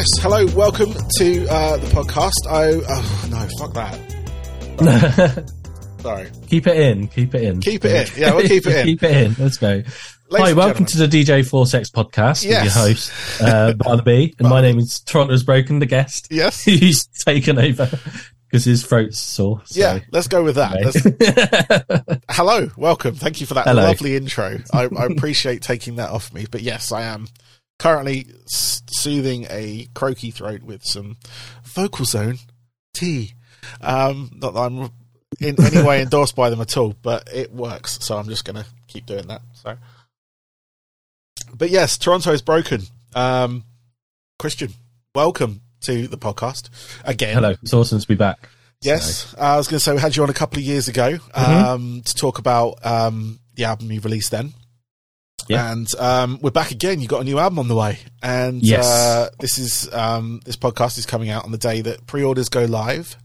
Yes, hello, welcome to uh, the podcast. I oh no, fuck that. Sorry, keep it in, keep it in, keep it in. Yeah, we'll keep it in. keep it in. Let's go. Ladies Hi, welcome to the DJ Force X podcast Yes. with your host uh, Barnaby, and my name is Toronto's Broken, the guest. Yes, He's taken over because his throat's sore. so- yeah, let's go with that. Hello, welcome. Thank you for that Hello. lovely intro. I, I appreciate taking that off me. But yes, I am currently soothing a croaky throat with some vocal zone tea. Um, not that I'm in any way endorsed by them at all, but it works. So I'm just going to keep doing that. So, but yes, Toronto is broken. Um, Christian, welcome to the podcast again. Hello, it's awesome to be back. Yes, uh, I was going to say we had you on a couple of years ago Mm-hmm. um, to talk about um, the album you released then. Yeah. And um, we're back again. You got a new album on the way, and Yes. uh, this is um, this podcast is coming out on the day that pre-orders go live.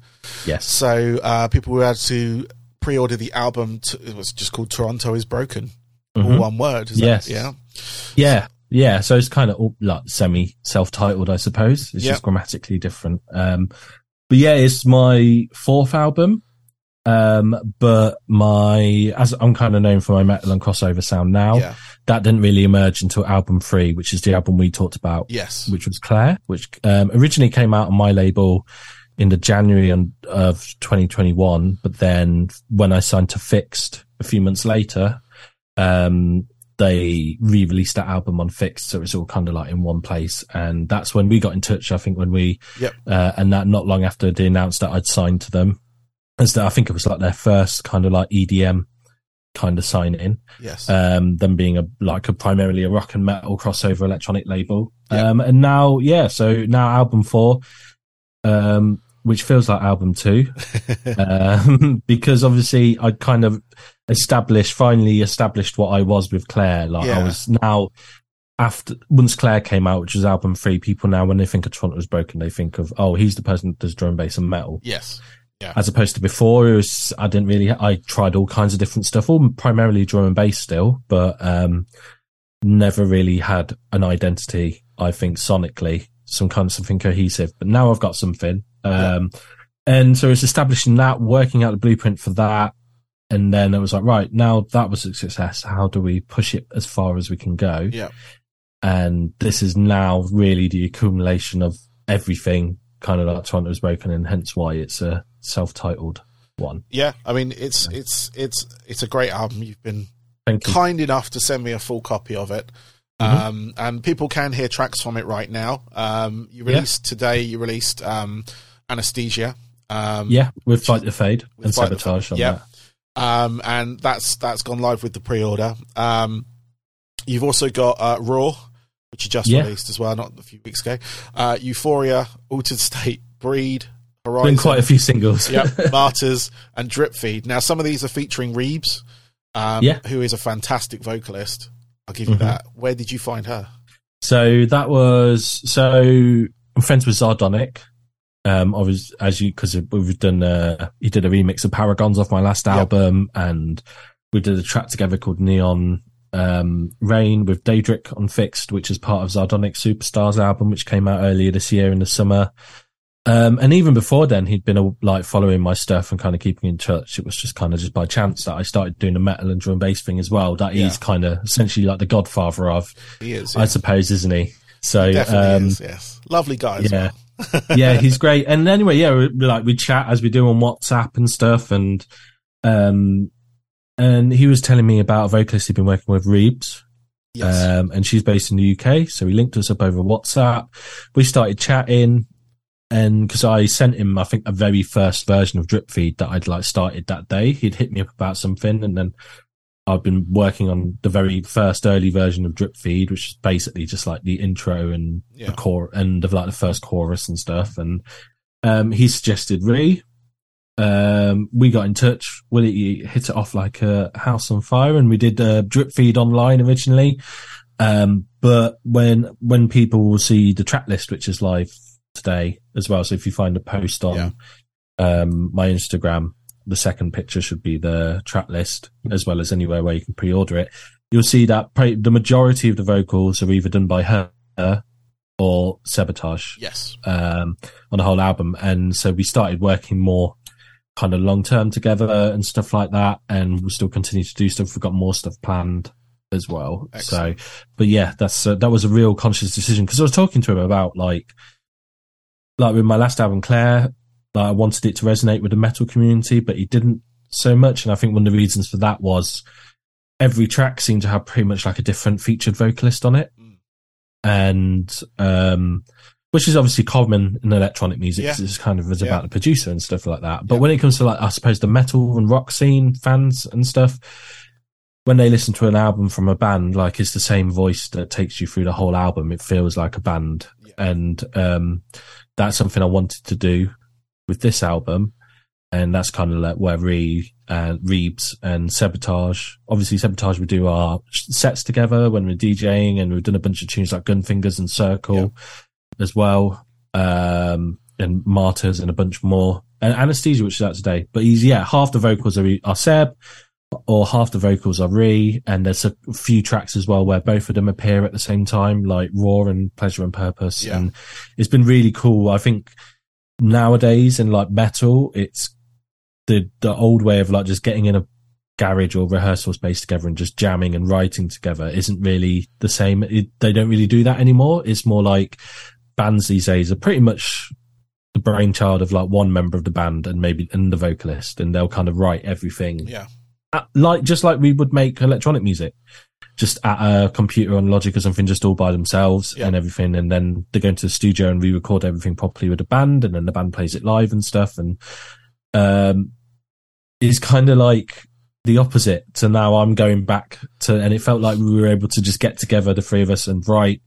Yes, So uh, people were able to pre-order the album. To, it was just called "Toronto Is Broken," all Mhm. one word. Is that- Yes. yeah, yeah, yeah. So it's kind of all, like semi self-titled, I suppose. It's Yeah. just grammatically different. Um, but yeah, it's my fourth album. Um, but my as I'm kind of known for my metal and crossover sound now. yeah, that didn't really emerge until album three, which is the album we talked about, yes, which was Claire, which um, originally came out on my label in the January on- of 2021. But then when I signed to FiXT a few months later, um, they re-released that album on FiXT. So it's all kind of like in one place. And that's when we got in touch. I think when we, Yep. uh, and that not long after they announced that I'd signed to them. And so I think it was like their first kind of like EDM kind of sign in yes, um, them being a like a primarily a rock and metal crossover electronic label. Yeah. Um, and now, yeah, so now album four, um, which feels like album two, um, because obviously I kind of established, finally established what I was with Claire. Like Yeah. I was now after once Claire came out, which was album three, people now when they think of Toronto was broken, they think of oh, he's the person that does drum bass and metal yes, as opposed to before it was i didn't really i tried all kinds of different stuff all primarily drum and bass still but um never really had an identity i think sonically some kind of something cohesive but now i've got something um and so it's establishing that working out the blueprint for that and then it was like right now that was a success how do we push it as far as we can go? Yeah, and this is now really the accumulation of everything kind of like Toronto's broken and hence why it's a self-titled one. yeah. I mean, it's it's it's it's a great album. You've been you. kind enough to send me a full copy of it. Mm-hmm. Um, and people can hear tracks from it right now. Um, you released today, you released, um, Anesthesia. Um, Yeah, with Fight the Fade and Sebotage on yeah. that. Um, and that's, that's gone live with the pre-order. Um, you've also got, uh, Raw, which you just Yeah. released as well, not a few weeks ago. Uh, Euphoria, Altered State, Breed, Horizon. Been quite a few singles. yep, Martyrs and Drip Feed. Now, some of these are featuring REEBZ, um, Yeah. who is a fantastic vocalist. I'll give you Mhm. that. Where did you find her? So that was so I'm friends with Zardonic. Um, I was as you because we've done uh he did a remix of Paragons off my last Yep. album, and we did a track together called Neon um Rain with Daedric on FiXT, which is part of Zardonic Superstars album, which came out earlier this year in the summer. Um, and even before then, he'd been uh, like following my stuff and kind of keeping in touch. It was just kind of just by chance that I started doing the metal and drum bass thing as well. That Yeah. he's kind of essentially like the godfather of, He is. I suppose, isn't he? So, Definitely um, is, yes. Lovely guy yeah. well. yeah, he's great. And anyway, yeah, like we chat as we do on WhatsApp and stuff, and um, and he was telling me about a vocalist he'd been working with, REEBZ, Yes. um, and she's based in the UK. So he linked us up over WhatsApp. We started chatting, and because I sent him, I think, a very first version of Drip Feed that I'd like started that day. He'd hit me up about something, and then I've been working on the very first early version of Drip Feed, which is basically just like the intro and Yeah. the core end of like the first chorus and stuff. And um, he suggested Ree. Um, we got in touch. Willie hit it off like a house on fire, and we did a Drip Feed online originally. Um, but when when people will see the track list, which is live today as well, so if you find a post on Yeah. um, my Instagram, the second picture should be the track list as well as anywhere where you can pre-order it. You'll see that pra- the majority of the vocals are either done by her or Sebotage Yes. um, on the whole album. And so we started working more kind of long term together and stuff like that. And we'll still continue to do stuff. We've got more stuff planned as well. Excellent. So, but yeah, that's, uh, that was a real conscious decision because I was talking to him about like, like with my last album, Claire, like I wanted it to resonate with the metal community, but he didn't so much. And I think one of the reasons for that was every track seemed to have pretty much like a different featured vocalist on it. Mm. And, um, which is obviously common in electronic music. Yeah. It's kind of is Yeah. about the producer and stuff like that. But Yeah. when it comes to like, I suppose the metal and rock scene fans and stuff, when they listen to an album from a band, like it's the same voice that takes you through the whole album. It feels like a band. Yeah. And, um, that's something I wanted to do with this album. And that's kind of like where Re and REEBZ and Sebotage, obviously Sebotage, we do our sets together when we're DJing and we've done a bunch of tunes like Gunfingers and Circle as well. Um, and Martyrs and a bunch more and Anesthesia, which is out today. But he's, yeah, half the vocals are, are Seb or half the vocals are Re. And there's a few tracks as well where both of them appear at the same time, like Raw and Pleasure and Purpose. Yeah. And it's been really cool. I think nowadays in like metal, it's the, the old way of like just getting in a garage or rehearsal space together and just jamming and writing together isn't really the same. It, they don't really do that anymore. It's more like bands these days are pretty much the brainchild of like one member of the band and maybe and the vocalist, and they'll kind of write everything Yeah. at, like just like we would make electronic music, just at a computer on Logic or something, just all by themselves Yeah. and everything. And then they go into the studio and re-record everything properly with a band, and then the band plays it live and stuff. And um, it's kind of like the opposite. So now I'm going back to, and it felt like we were able to just get together, the three of us, and write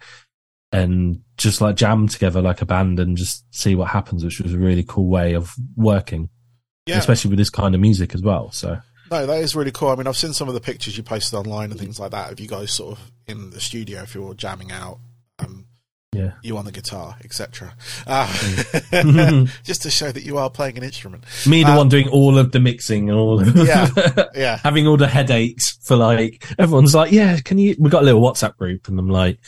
and just like jam together like a band and just see what happens, which was a really cool way of working, Yeah. especially with this kind of music as well. So. No, that is really cool. I mean, I've seen some of the pictures you posted online and things like that of you guys sort of in the studio if you're jamming out, um, Yeah. you on the guitar, etc. Uh, Mm. just to show that you are playing an instrument. Me, the Um, one doing all of the mixing and all of Yeah. Yeah. having all the headaches for like, everyone's like, yeah, can you, we got a little WhatsApp group and I'm like,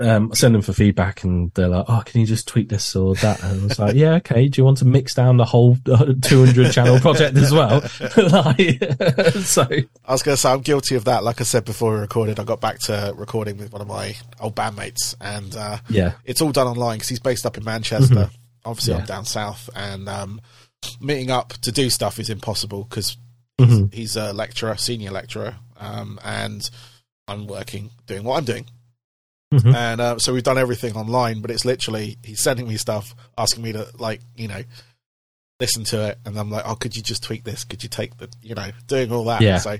um, I send them for feedback and they're like, oh, can you just tweak this or that? And I was like, yeah, okay. Do you want to mix down the whole uh, 200 channel project as well? like, so, I was going to say I'm guilty of that. Like I said before we recorded, I got back to recording with one of my old bandmates, and uh, yeah. it's all done online because he's based up in Manchester. Obviously, I'm down south, and um, meeting up to do stuff is impossible because Mhm. he's a lecturer, senior lecturer, um, and I'm working doing what I'm doing. Mhm. And uh, so we've done everything online, but it's literally he's sending me stuff, asking me to like you know listen to it, and I'm like, oh, could you just tweak this? Could you take the you know doing all that? Yeah. So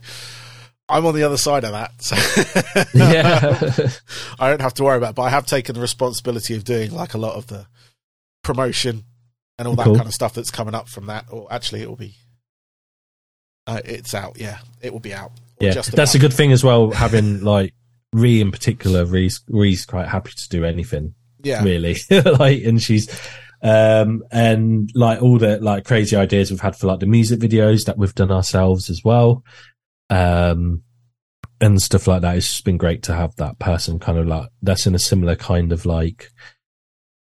I'm on the other side of that, so Yeah. I don't have to worry about. it, But I have taken the responsibility of doing like a lot of the promotion and all that Cool. kind of stuff that's coming up from that. Or actually, it will be. Uh, it's out, yeah. It will be out. Yeah. just That's a good thing as well. Having like Ree in particular, Ree's, Ree's quite happy to do anything. Yeah, really like and she's um and like all the like crazy ideas we've had for like the music videos that we've done ourselves as well um and stuff like that it's just been great to have that person kind of like that's in a similar kind of like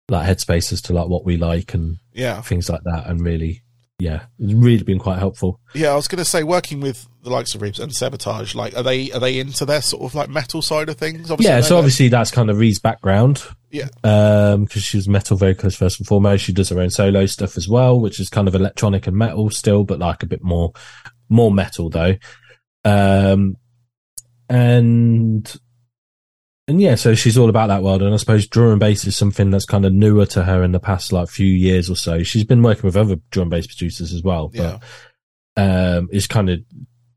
like headspace as to like what we like and yeah, things like that and really yeah it's really been quite helpful yeah. I was going to say, working with the likes of REEBZ and Sebotage, like, are they are they into their sort of like metal side of things? Obviously, yeah so obviously that's kind of Ree's background. Yeah, um because she was metal vocalist first and foremost. She does her own solo stuff as well which is kind of electronic and metal still but like a bit more more metal though. Um and and yeah so she's all about that world. And i suppose drum and bass is something that's kind of newer to her in the past like few years or so. She's been working with other drum and bass producers as well yeah, but um it's kind of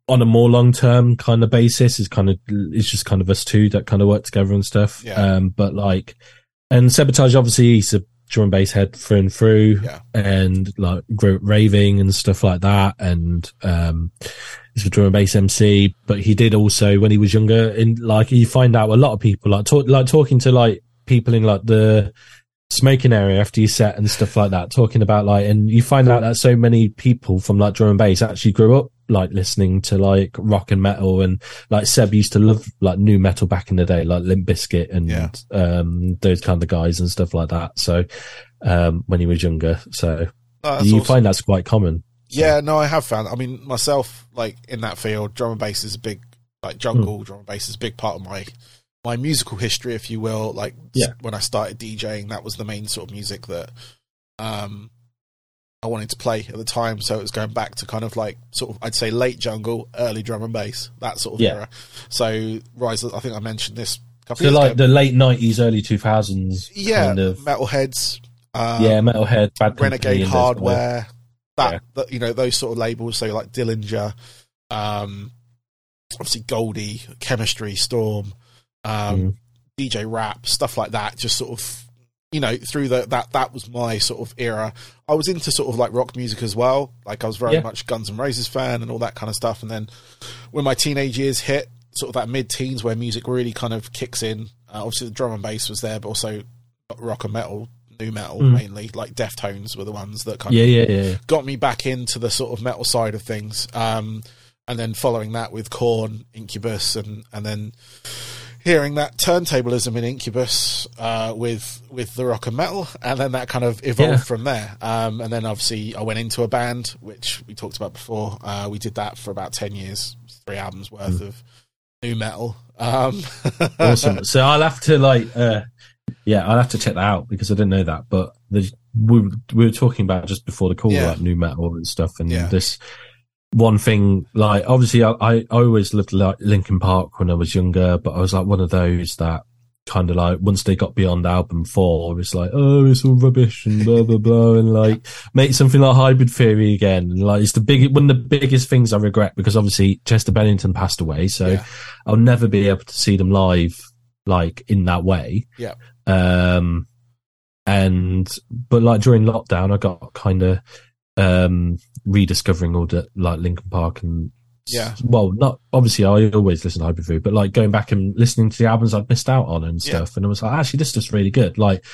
on a more long term kind of basis it's kind of it's just kind of us two that kind of work together and stuff. Yeah. um but like and Sebotage obviously he's a drum and bass head through and through yeah, and like raving and stuff like that. And um he's a drum and bass MC but he did also when he was younger in like you find out a lot of people like talk like talking to like people in like the smoking area after you set and stuff like that talking about like and you find out that so many people from like drum and bass actually grew up like listening to like rock and metal and like Seb used to love like new metal back in the day, like Limp Bizkit and Yeah. um those kind of guys and stuff like that. So um when he was younger. So that's you awesome. find that's quite common. Yeah, no, I have found. I mean, myself, like in that field, drum and bass is a big, like jungle drum and bass is a big part of my my musical history, if you will. Like Yeah. when I started DJing, that was the main sort of music that um I wanted to play at the time. So it was going back to kind of like sort of I'd say late jungle, early drum and bass, that sort of Yeah. era. So Rise, I think I mentioned this a couple So of like ago. the late nineties, early two thousands yeah, kind of metalheads. Um, yeah, Metalhead, Bad Renegade Hardware, that, Yeah. that you know those sort of labels. So like Dillinja, um, obviously Goldie, Kemistry, Storm, um, Mm. DJ Rap, stuff like that. Just sort of you know through the that that was my sort of era. I was into sort of like rock music as well. Like I was very Yeah. much Guns N' Roses fan and all that kind of stuff. And then when my teenage years hit, sort of that mid teens where music really kind of kicks in. Uh, obviously the drum and bass was there, but also rock and metal. New metal Mm. mainly, like Deftones were the ones that kind Yeah, of yeah, yeah. got me back into the sort of metal side of things. Um, and then following that with Korn, Incubus, and and then hearing that turntablism in Incubus uh, with with the rock and metal, and then that kind of evolved Yeah. from there. Um, and then obviously I went into a band, which we talked about before. Uh, we did that for about ten years, three albums worth of new metal. Um, awesome. So I'll have to like, uh, yeah, I'll have to check that out because I didn't know that. But the, we we were talking about just before the call Yeah. like new metal and stuff, and Yeah. this one thing like obviously I, I always loved like Linkin Park when I was younger, but I was like one of those that kind of like once they got beyond album four, it's like oh it's all rubbish and blah blah blah, and like make something like Hybrid Theory again. And like it's the big one of the biggest things I regret because obviously Chester Bennington passed away, so Yeah. I'll never be able to see them live like in that way. Yeah. Um, and but like during lockdown, I got kind of um rediscovering all the like Linkin Park and Yeah. well, not obviously I always listen to Theory, but like going back and listening to the albums I'd missed out on and Yeah. stuff, and I was like, actually, this is really good. Like.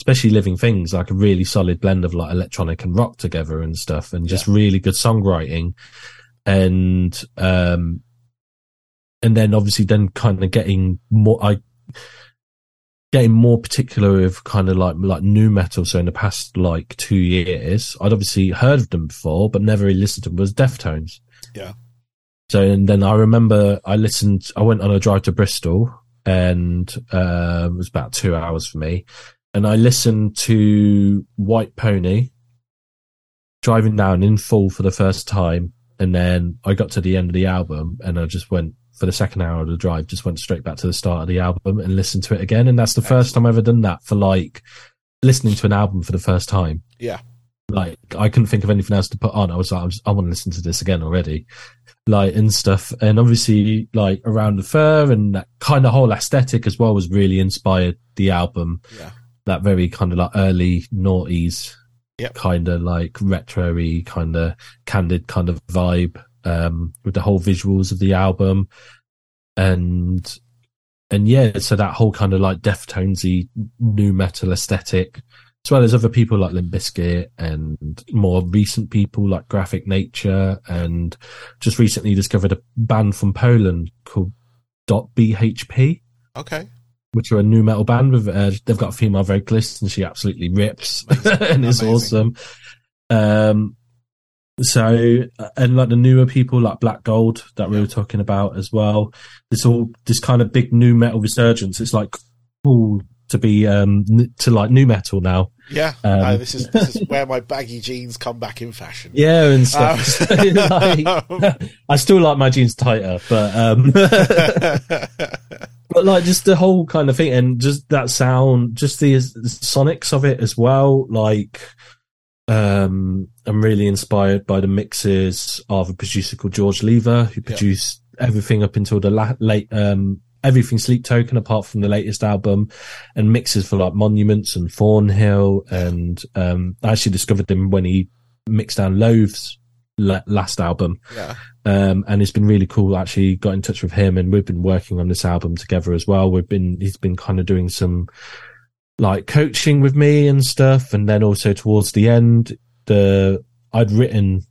Especially living things like a really solid blend of like electronic and rock together and stuff, and just really good songwriting, and um, and then obviously then kind of getting more I getting more particular with kind of like like new metal. So in the past like two years, I'd obviously heard of them before, but never really listened to them. Was Deftones. Yeah. So and then I remember I listened. I went on a drive to Bristol, and uh, it was about two hours for me, and I listened to White Pony driving down in full for the first time, and then I got to the end of the album, and I just went for the second hour of the drive, just went straight back to the start of the album and listened to it again, and that's the first time I've ever done that for like listening to an album for the first time. Yeah. Like I couldn't think of anything else to put on. I was like, I, was, I want to listen to this again already, like and stuff. And obviously, like around the fur and that kind of whole aesthetic as well was really inspired the album. Yeah. That very kind of like early noughties, Yep. kind of like retro-y, kind of candid kind of vibe. Um, with the whole visuals of the album, and and yeah, so that whole kind of like Deftonesy new metal aesthetic, as well as other people like Limp Bizkit and more recent people like Graphic Nature, and just recently discovered a band from Poland called Dot BHP, okay. which are a new metal band with uh, they've got a female vocalist and she absolutely rips and is awesome. Um, so uh, and like the newer people like Black Gold that we were talking about as well. This all this kind of big new metal resurgence. It's like cool to be um to like new metal now. Yeah. Um, no, this is this is where my baggy jeans come back in fashion. Yeah, and stuff. So, like, Um, I still like my jeans tighter, but um but like just the whole kind of thing and just that sound just the, the sonics of it as well like um i'm really inspired by the mixes of a producer called george lever who produced everything up until the la- late um everything sleep token apart from the latest album and mixes for like monuments and thornhill and um i actually discovered him when he mixed down Loathe's last album yeah. um, and it's been really cool. Actually, got in touch with him, and we've been working on this album together as well. We've been he's been kind of doing some like coaching with me and stuff, and then also towards the end, the I'd written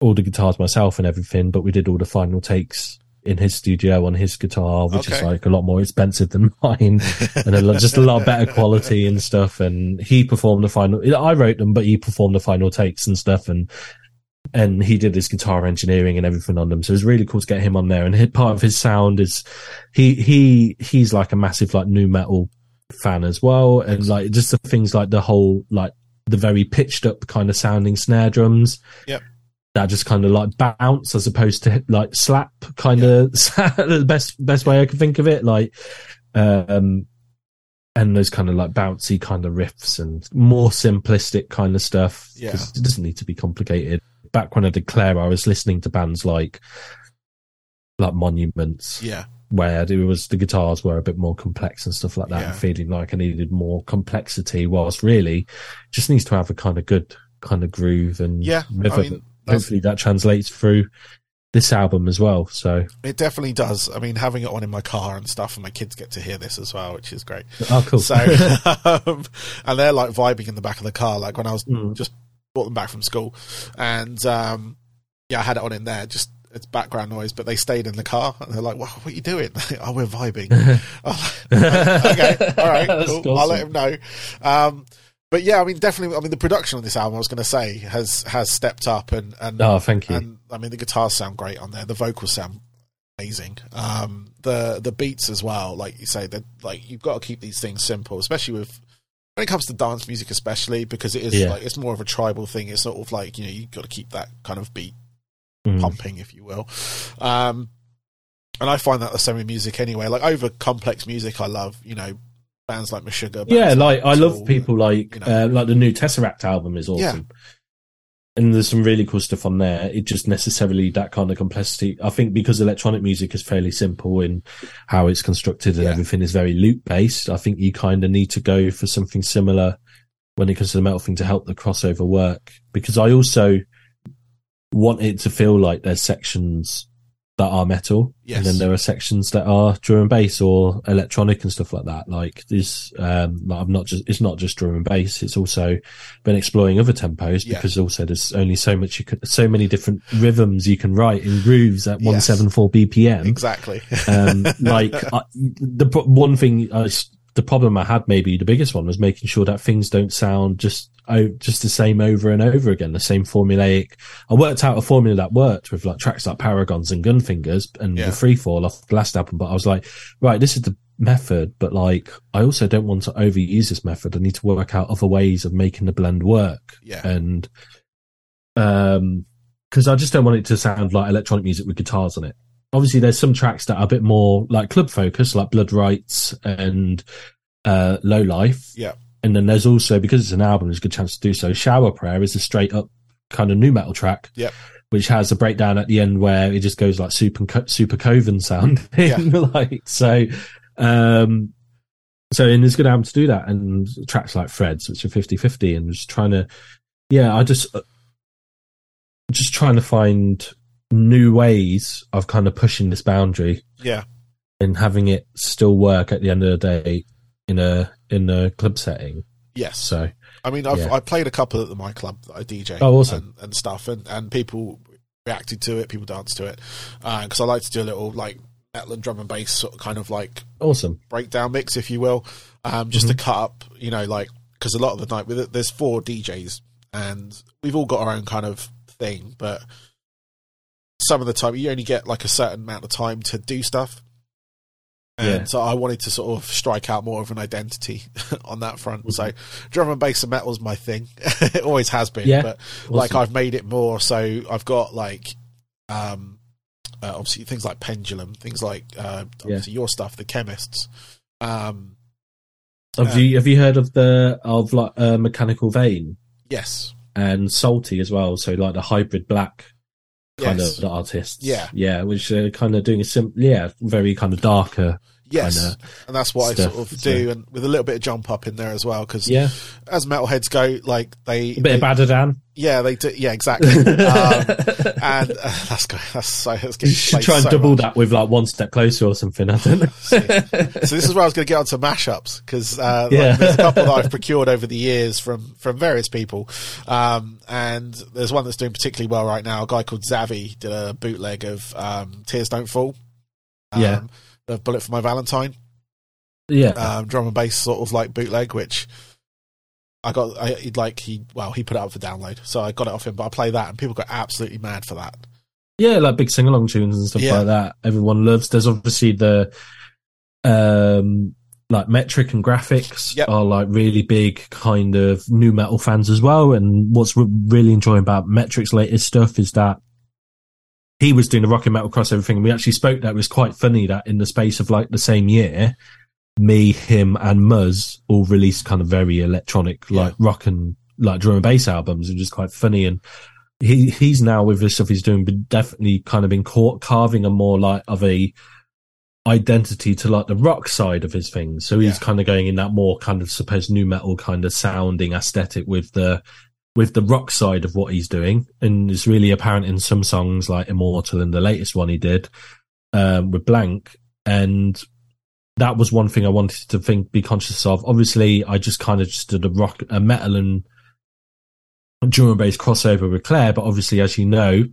all the guitars myself and everything, but we did all the final takes in his studio on his guitar, which is like a lot more expensive than mine and a lot, just a lot better quality and stuff. And he performed the final, I wrote them, but he performed the final takes and stuff. And, and he did his guitar engineering and everything on them. So it was really cool to get him on there. And his, part of his sound is he, he, he's like a massive like new metal fan as well. And like just the things like the whole, like the very pitched up kind of sounding snare drums. Yep. That just kind of like bounce as opposed to like slap kind of the best, best way I can think of it. Like, um, and those kind of like bouncy kind of riffs and more simplistic kind of stuff. Yeah. It doesn't need to be complicated. Back when I did Claire, I was listening to bands like, like Monuments, Yeah. Where it was the guitars were a bit more complex and stuff like that, Yeah. and feeling like I needed more complexity. Whilst really, just needs to have a kind of good kind of groove and Yeah, I mean, Hopefully, that translates through this album as well. So, It definitely does. I mean, having it on in my car and stuff, and my kids get to hear this as well, which is great. oh, cool. So, um, and they're like vibing in the back of the car, like when I was Mm. just brought them back from school, and um, yeah, I had it on in there, just it's background noise, but they stayed in the car, and they're like, "What, what are you doing?" oh, we're vibing. okay, all right, cool. I'll let him know. Um, but yeah, I mean, definitely. I mean, the production on this album, I was going to say, has has stepped up, and and oh, thank you. and I mean, the guitars sound great on there. The vocals sound amazing. Um, the the beats as well, like you say, that like you've got to keep these things simple, especially with when it comes to dance music, especially because it is Yeah. like it's more of a tribal thing. It's sort of like you know you've got to keep that kind of beat Mm. pumping, if you will. Um, and I find that the same in music anyway. Like over complex music, I love you know bands like Meshuggah. Yeah, like I love people like you know. uh, like the new Tesseract album is awesome. And there's some really cool stuff on there. It just necessarily that kind of complexity. I think because electronic music is fairly simple in how it's constructed and Yeah. everything is very loop based. I think you kind of need to go for something similar when it comes to the metal thing to help the crossover work. Because I also want it to feel like there's sections that are metal, Yes. and then there are sections that are drum and bass or electronic and stuff like that. Like this, um, like I'm not just it's not just drum and bass. It's also been exploring other tempos Yeah. because also there's only so much you could, so many different rhythms you can write in grooves at Yes. 174 BPM. exactly. Um, like I, the one thing, I the problem I had, maybe the biggest one, was making sure that things don't sound just just the same over and over again, the same formulaic. I worked out a formula that worked with like tracks like Paragons and Gunfingers and Yeah. the Freefall off the last album, but I was like, right, this is the method, but like I also don't want to overuse this method. I need to work out other ways of making the blend work Yeah. and um because I just don't want it to sound like electronic music with guitars on it. Obviously, there's some tracks that are a bit more like club focused, like Blood Rights and uh Low Life. Yeah. And then there's also because it's an album, there's a good chance to do so. Shower Prayer is a straight up kind of new metal track. Yep. Which has a breakdown at the end where it just goes like super super Coven sound. Yeah. like so um so and it's good album to do that and tracks like Fred's which are 50-50 and just trying to yeah I just uh, just trying to find new ways of kind of pushing this boundary Yeah. and having it still work at the end of the day in a in the club setting Yes. so I mean, I've Yeah. I played a couple at the my club that I DJ. Oh, awesome. and, and stuff, and and people reacted to it, people danced to it, because I like to do a little like metal and drum and bass sort of kind of like awesome breakdown mix, if you will, um, just Mm-hmm. to cut up, you know, like because a lot of the night with it, there's four DJs, and we've all got our own kind of thing, but some of the time you only get like a certain amount of time to do stuff. And Yeah. so I wanted to sort of strike out more of an identity on that front. Mm-hmm. So drum and bass and metal is my thing. it always has been. Yeah. But like I've made it more so I've got like um uh, obviously things like pendulum, things like uh obviously your stuff, the Qemists. Um have you have you heard of the of like uh, mechanical vein yes. and salty as well so like the hybrid black kind Yes. of artists Yeah. yeah which are kind of doing a sim yeah very kind of darker Yes, and that's what stuff, I sort of so- do, and with a little bit of jump up in there as well, because yeah, as metalheads go, like they, a bit they of Badadan. yeah, they do, yeah, exactly, um, and uh, that's good. That's so that's You getting should try and so double much. that with like one step closer or something. I don't know. so this is where I was going to get onto mashups because uh, like, there's a couple that I've procured over the years from from various people, um, and there's one that's doing particularly well right now. A guy called Zavi did a bootleg of um, "Tears Don't Fall," um, Yeah. Of "Bullet for My Valentine," yeah, um, drum and bass sort of like bootleg, which. I got, I he'd like he, well, he put it up for download, so I got it off him. But I play that, and people got absolutely mad for that. yeah, like big sing along tunes and stuff Yeah. like that. Everyone loves. There's obviously the um like Metrik and graphics Yep. are like really big kind of new metal fans as well. And what's re- really enjoying about Metrik's latest stuff is that he was doing the rock and metal crossover thing. And we actually spoke that it was quite funny that in the space of like the same year, me, him, and Muzz all released kind of very electronic, like rock and like drum and bass albums, which is quite funny. And he he's now with the stuff he's doing, but definitely kind of been caught carving a more like of a identity to like the rock side of his things. So he's Yeah. kind of going in that more kind of supposed new metal kind of sounding aesthetic with the with the rock side of what he's doing, and it's really apparent in some songs like Immortal and the latest one he did um, with Blanke, and that was one thing I wanted to think be conscious of. Obviously, I just kind of just did a rock, a metal and drum and bass crossover with Claire, but obviously, as you know,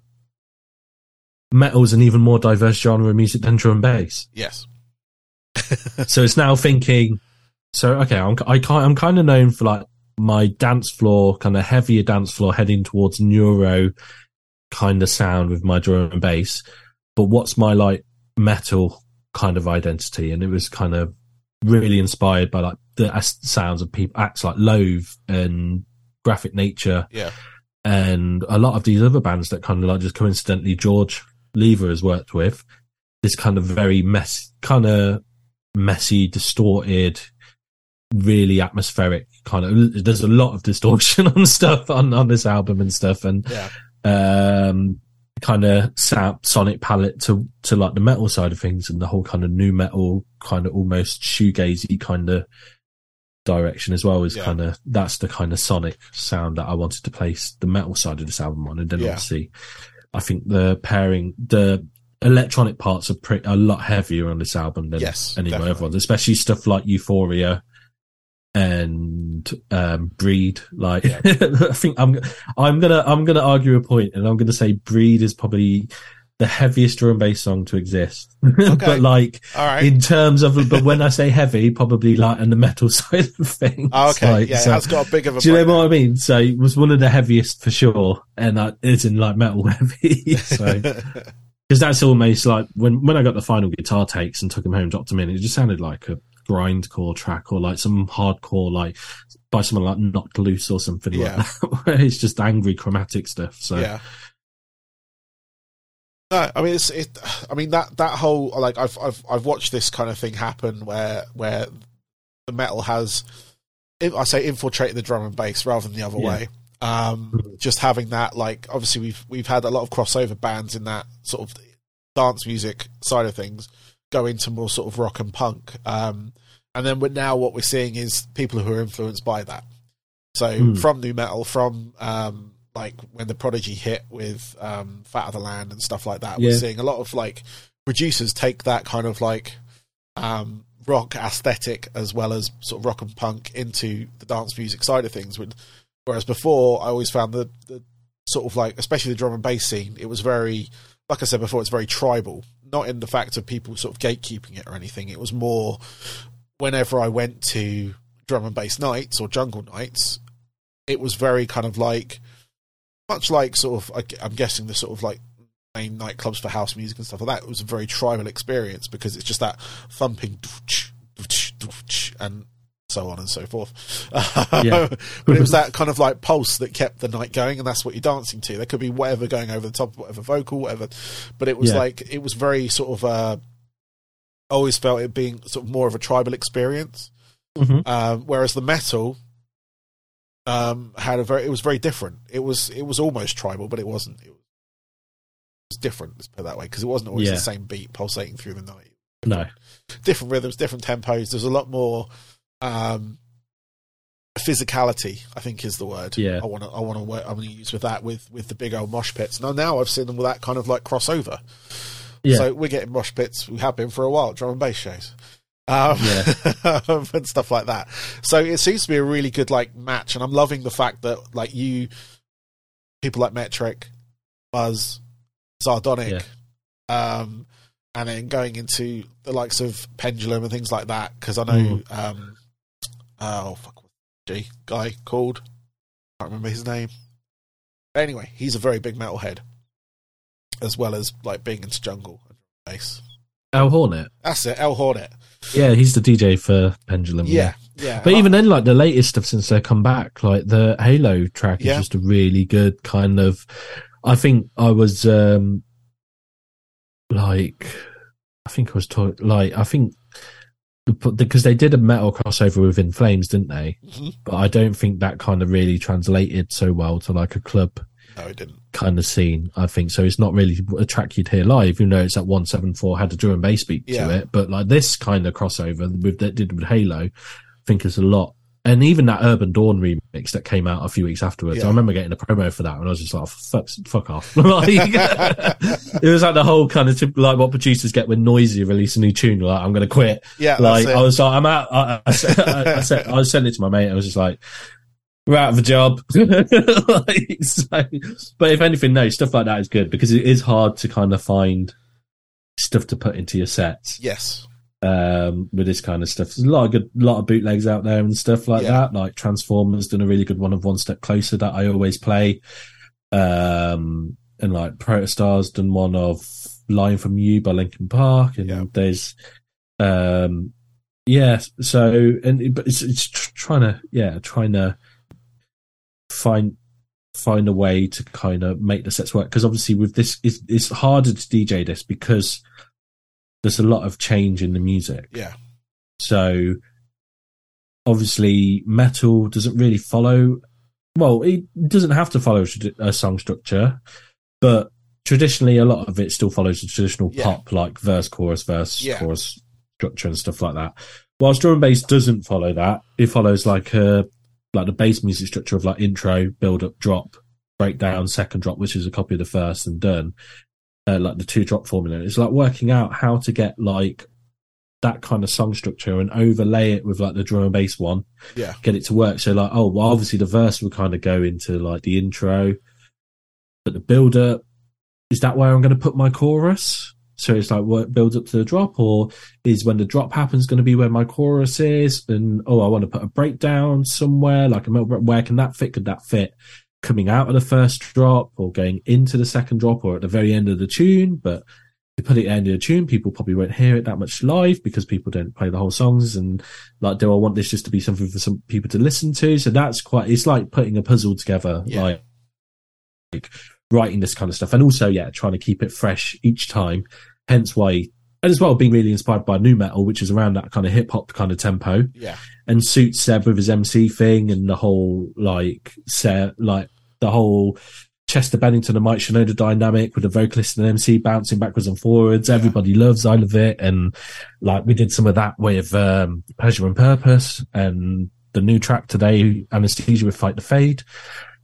metal is an even more diverse genre of music than drum and bass. Yes, so it's now thinking. So okay, I'm I can't, I'm kind of known for like my dance floor, kind of heavier dance floor, heading towards neuro kind of sound with my drum and bass. But what's my like metal kind of identity? And it was kind of really inspired by like the sounds of people acts like Loathe and Graphic Nature yeah, and a lot of these other bands that kind of like just coincidentally George Lever has worked with. This kind of very mess, kind of messy, distorted, really atmospheric kind of. There's a lot of distortion on stuff on on this album and stuff, and yeah, um, kind of sonic palette to to like the metal side of things and the whole kind of new metal, kind of almost shoegazy kind of direction as well is Yeah. kind of that's the kind of sonic sound that I wanted to place the metal side of this album on, and then Yeah. obviously I think the pairing the electronic parts are pretty a lot heavier on this album than Yes, any of my other ones, especially stuff like Euphoria and um breed like Yeah. i think i'm i'm gonna i'm gonna argue a point and i'm gonna say breed is probably the heaviest drum and bass song to exist but like right. in terms of but when i say heavy probably like on the metal side of things Oh, okay, like, yeah, so- it has got a big of a. do you know what I mean? So it was one of the heaviest for sure, and it's in like metal heavy. so because that's almost like when when I got the final guitar takes and took them home, dropped them in, it just sounded like a grindcore track or like some hardcore like by someone like Knocked Loose or something Yeah. like that. Where it's just angry chromatic stuff. So Yeah. No, I mean it's it. I mean that that whole like I've I've I've watched this kind of thing happen where where the metal has, I say, infiltrated the drum and bass rather than the other Yeah. way. Um, just having that like obviously we've we've had a lot of crossover bands in that sort of dance music side of things go into more sort of rock and punk. Um, and then now what we're seeing is people who are influenced by that. So Hmm. from new metal, from um, like when the Prodigy hit with um, Fat of the Land and stuff like that, we're seeing a lot of like producers take that kind of like um, rock aesthetic as well as sort of rock and punk into the dance music side of things. Whereas before, I always found the, the sort of like, especially the drum and bass scene, it was very, like I said before, it's very tribal. Not in the fact of people sort of gatekeeping it or anything. It was more whenever I went to drum and bass nights or jungle nights, it was very kind of like, much like sort of, I- I'm guessing the sort of like main nightclubs for house music and stuff like that. It was a very tribal experience because it's just that thumping and so on and so forth. Yeah. but it was that kind of like pulse that kept the night going, and that's what you're dancing to. There could be whatever going over the top, of whatever vocal, whatever, but it was Yeah. like it was very sort of. Uh, always felt it being sort of more of a tribal experience, Mhm. um, whereas the metal um, had a very. It was very different. It was it was almost tribal, but it wasn't. It was, it was different. Let's put it that way because it wasn't always Yeah. the same beat pulsating through the night. No. different rhythms, different tempos. There's a lot more um, physicality. I think is the word. Yeah. I want to. I want to. work I want to use with that with with the big old mosh pits. Now, now I've seen them with that kind of like crossover. Yeah. So we're getting mosh pits. We have been for a while. Drum and bass shows. Um, and stuff like that. So it seems to be a really good like match, and I'm loving the fact that like you, people like Metrik, Muzz, Zardonic, um, and then going into the likes of Pendulum and things like that. Because I know, Mm. um, oh fuck, G guy called? I Can't remember his name. But anyway, he's a very big metalhead, as well as like being into jungle and bass. El Hornet. That's it, El Hornet. Yeah, he's the DJ for Pendulum. Yeah, yeah. But even then, like the latest stuff since they come back, like the Halo track is Yeah. just a really good kind of. I think I was um like, I think I was taught like I think because they did a metal crossover with In Flames, didn't they? Mhm. But I don't think that kind of really translated so well to like a club no, it didn't. kind of scene. I think so. It's not really a track you'd hear live, even though it's at one seven four had a drum and bass beat Yeah. to it. But like this kind of crossover with that did with Halo, I think is a lot. And even that Urbandawn remix that came out a few weeks afterwards, Yeah. I remember getting a promo for that, and I was just like, "Fuck, fuck off!" like, it was like the whole kind of tip, like what producers get when Noisia release a new tune. Like, I'm going to quit. Yeah, like. I was like, I'm out. I, I, said- I, I said, I was sending it to my mate. I was just like, we're out of a job. like, so, but if anything, no, stuff like that is good because it is hard to kind of find stuff to put into your sets yes. Um, with this kind of stuff. There's a lot of good, lot of bootlegs out there and stuff like Yeah. that. Like Transformers done a really good one of One Step Closer that I always play. Um, and like Protostars done one of Lying from You by Linkin Park. And Yeah. there's, um, yeah, so, and, it- but it's, it's trying to, yeah, trying to find, find a way to kind of make the sets work. Cause obviously with this, it's, it's harder to DJ this because there's a lot of change in the music. Yeah. So obviously metal doesn't really follow well, it doesn't have to follow a song structure, but traditionally a lot of it still follows the traditional Yeah. pop like verse chorus verse Yeah. chorus structure and stuff like that. Whilst drum and bass doesn't follow that, it follows like a like the bass music structure of like intro, build up, drop, breakdown, second drop, which is a copy of the first and done. Uh, like the two drop formula. It's like working out how to get like that kind of song structure and overlay it with like the drum and bass one, Yeah. get it to work. So like, oh, well, obviously the verse will kind of go into like the intro, but the build up is that where I'm going to put my chorus? So it's like what builds up to the drop, or is when the drop happens going to be where my chorus is? And oh, I want to put a breakdown somewhere. Like, a where can that fit? Could that fit coming out of the first drop, or going into the second drop, or at the very end of the tune? But you put it at the end of the tune, people probably won't hear it that much live because people don't play the whole songs. And like, do I want this just to be something for some people to listen to? So that's quite. It's like putting a puzzle together, Yeah. like like writing this kind of stuff, and also yeah, trying to keep it fresh each time. Hence why, and as well being really inspired by new metal, which is around that kind of hip hop kind of tempo, Yeah. and suits Seb with his MC thing and the whole like Seb, like the whole Chester Bennington and Mike Shinoda dynamic with the vocalist and MC bouncing backwards and forwards. Everybody loves I love it, and like we did some of that with um, Pleasure and Purpose and the new track today, Anesthesia with Fight the Fade,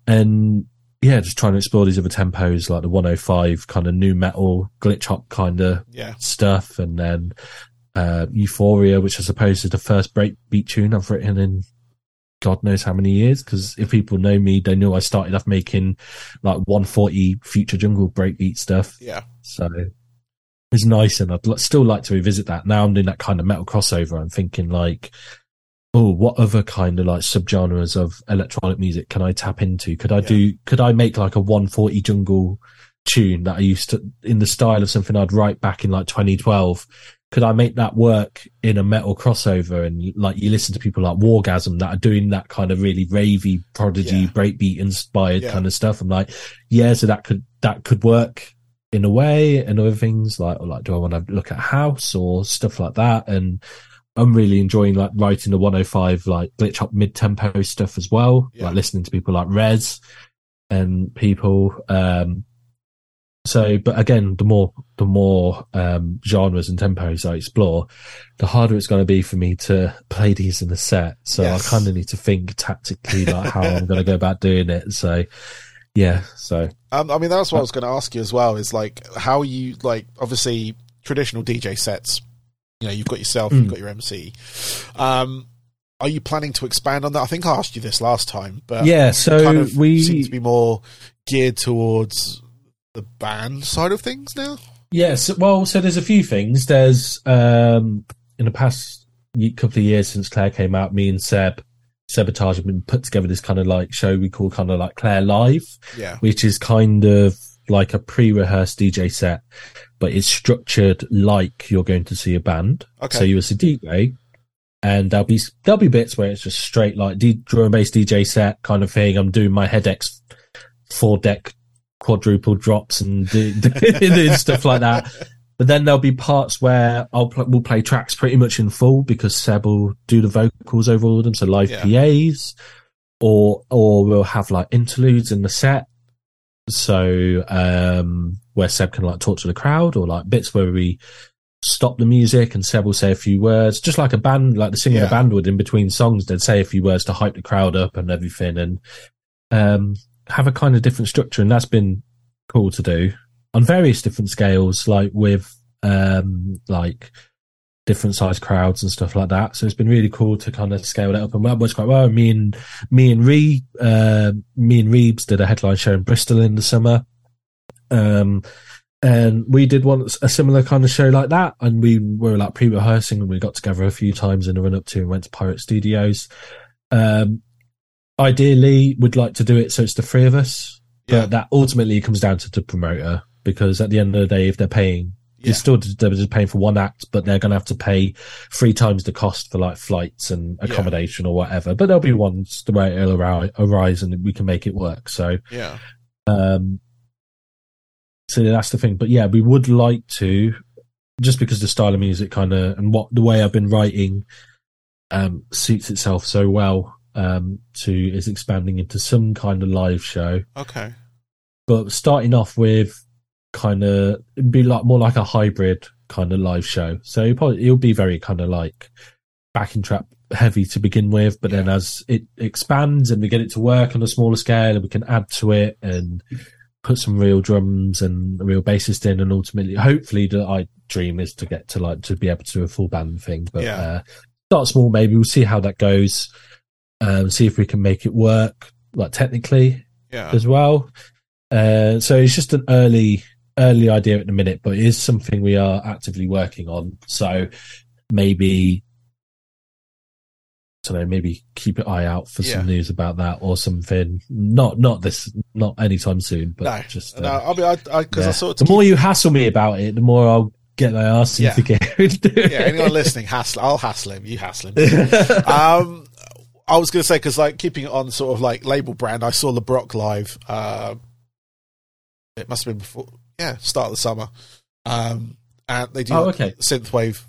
and yeah, just trying to explore these other tempos like the 105 kind of new metal glitch hop kind of Yeah. stuff, and then uh, Euphoria, which I suppose is the first breakbeat tune I've written in God knows how many years. Because if people know me, they know I started off making like 140 future jungle breakbeat stuff. Yeah. So it's nice, and I'd still like to revisit that. Now I'm doing that kind of metal crossover. I'm thinking like, oh, what other kind of like subgenres of electronic music can I tap into? Could I Yeah. do? Could I make like a 140 jungle tune that I used to in the style of something I'd write back in like 2012? Could I make that work in a metal crossover? And like you listen to people like Wargasm that are doing that kind of really ravey, prodigy, Yeah. breakbeat inspired Yeah. kind of stuff. I'm like, yeah, so that could that could work in a way and other things like or like do I want to look at house or stuff like that and I'm really enjoying like writing the 105 like glitch hop mid tempo stuff as well Yeah. like listening to people like Rezz and people um so, but again, the more the more um, genres and tempos I explore, the harder it's going to be for me to play these in a set. So Yes. I kind of need to think tactically like how I'm going to go about doing it. So, yeah. So Um, I mean, that's what I was going to ask you as well. Is like how you like obviously traditional DJ sets. You know, you've got yourself, Mm. you've got your MC. Um, are you planning to expand on that? I think I asked you this last time, but yeah. So kind of we seem to be more geared towards the band side of things now. Yes, well, so there's a few things. There's um in the past couple of years since Claire came out, me and Seb, Sebotage have been put together this kind of like show we call kind of like Claire Live, Yeah, which is kind of like a pre-rehearsed DJ set, but it's structured like you're going to see a band. Okay. So you will see DJ, and there'll be there'll be bits where it's just straight like D, drum and bass DJ set kind of thing. I'm doing my headaches four deck quadruple drops and do, stuff like that. But then there'll be parts where I'll pl- we'll play tracks pretty much in full because Seb will do the vocals over all of them, so live Yeah. PAs, or or we'll have like interludes in the set. So um where Seb can like talk to the crowd, or like bits where we stop the music and Seb will say a few words, just like a band, like the singer in Yeah. a band would in between songs. They'd say a few words to hype the crowd up and everything, and um have a kind of different structure, and that's been cool to do on various different scales, like with um like different size crowds and stuff like that. So it's been really cool to kind of scale that up, and that works quite well. Me and me and Ree, uh, me and REEBZ did a headline show in Bristol in the summer, um, and we did one a similar kind of show like that, and we were like pre-rehearsing, and we got together a few times in the run up to and went to Pirate Studios. Um, ideally, would like to do it so it's the three of us, Yeah. but that ultimately comes down to the promoter because at the end of the day, if they're paying, Yeah. it's still they're just paying for one act, but they're going to have to pay three times the cost for like flights and Yeah. accommodation or whatever. But there'll be ones the way it'll arise, arise and we can make it work. So, yeah, um, so that's the thing. But yeah, we would like to, just because the style of music kind of and what the way I've been writing um, suits itself so well um, to is expanding into some kind of live show. okay, But starting off with kind of be like more like a hybrid kind of live show. So it'll, probably, it'll be very kind of like backing trap heavy to begin with, but then as it expands and we get it to work on a smaller scale, and we can add to it and put some real drums and a real bassist in, and ultimately, hopefully, the I dream is to get to like to be able to do a full band thing. But Yeah. uh, start small, maybe we'll see how that goes. Um, see if we can make it work, like technically yeah, as well. Uh, so it's just an early early idea at the minute, but it is something we are actively working on. So maybe I don't know, maybe keep an eye out for Yeah. some news about that or something. Not not this, not anytime soon, but no, just uh, no. I mean, I because I yeah. sort the of more you hassle me about it, the more I'll get my ass Yeah. into gear it. yeah. Anyone listening, hassle. I'll hassle him. You hassle him. um, I was going to say because like keeping it on sort of like label brand. I saw LeBrock live. Uh, it must have been before. Yeah, start of the summer. Um, and they do Oh, like okay. synthwave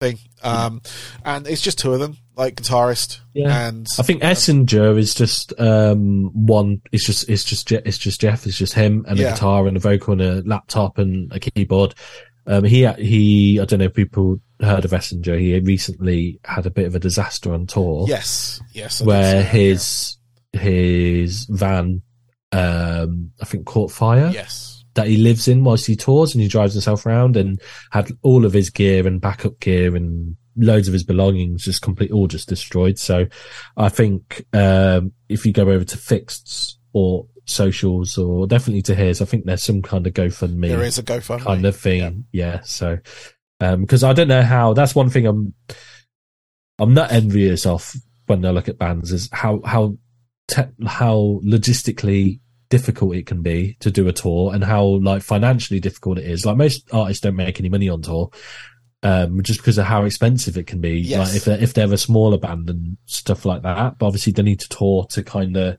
thing. Um, and it's just two of them, like guitarist Yeah. and I think Essenger is just um one. It's just it's just Je- it's just Jeff. It's just him and Yeah. a guitar and a vocal and a laptop and a keyboard. Um, he he. I don't know if people heard of Essenger. He recently had a bit of a disaster on tour yes, yes, I where that, his his van, um, I think caught fire yes, that he lives in whilst he tours and he drives himself around and had all of his gear and backup gear and loads of his belongings just complete all just destroyed. So I think um if you go over to FiXT or socials or definitely to his, I think there's some kind of GoFundMe there is a GoFundMe kind of thing. Yeah. So um because I don't know how that's one thing I'm I'm not envious of when I look at bands is how how te- how logistically difficult it can be to do a tour and how like financially difficult it is. Like most artists don't make any money on tour. Um, just because of how expensive it can be. Yes. Like if they're, if they're a smaller band and stuff like that, but obviously they need to tour to kind of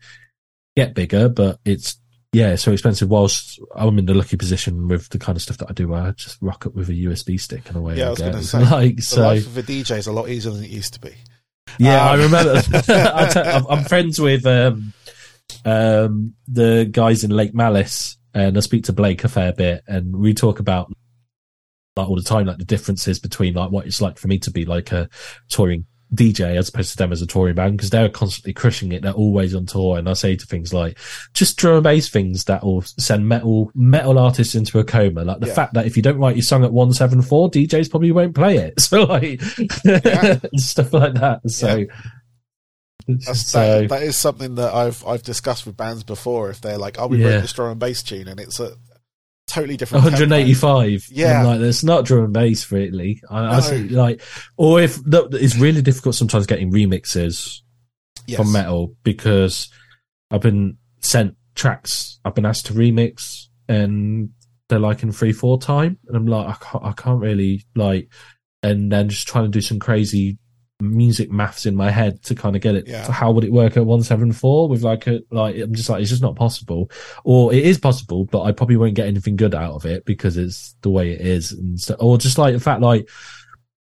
get bigger, but it's, yeah, so expensive. Whilst I'm in the lucky position with the kind of stuff that I do, where I just rock up with a USB stick and away Yeah, I I was gonna say, like, The so, life of a DJ is a lot easier than it used to be. yeah, I Um, remember. I I'm I'm friends with um, um, the guys in Lake Malice, and I speak to Blake a fair bit, and we talk about like all the time, like the differences between like what it's like for me to be like a touring DJ as opposed to them as a touring band because they're constantly crushing it. They're always on tour, and I say to things like just drum and bass things that will send metal metal artists into a coma. Like the Yeah. fact that if you don't write your song at one seven four, DJs probably won't play it. So like Yeah. stuff like that. So. That's, So that, uh, that is something that I've I've discussed with bands before. If they're like, "Oh, we Yeah. wrote this drum and bass tune," and it's a totally different. tempo. 185. Yeah. And, like it's not drum and bass really. I, I see, like, or if it's really difficult sometimes getting remixes Yes. from metal because I've been sent tracks I've been asked to remix and they're like in three four time and I'm like I can't, I can't really like and then just trying to do some crazy music maths in my head to kind of get it Yeah. so how would it work at 174 with like a like I'm just like it's just not possible or it is possible but I probably won't get anything good out of it because it's the way it is and so, or just like the fact like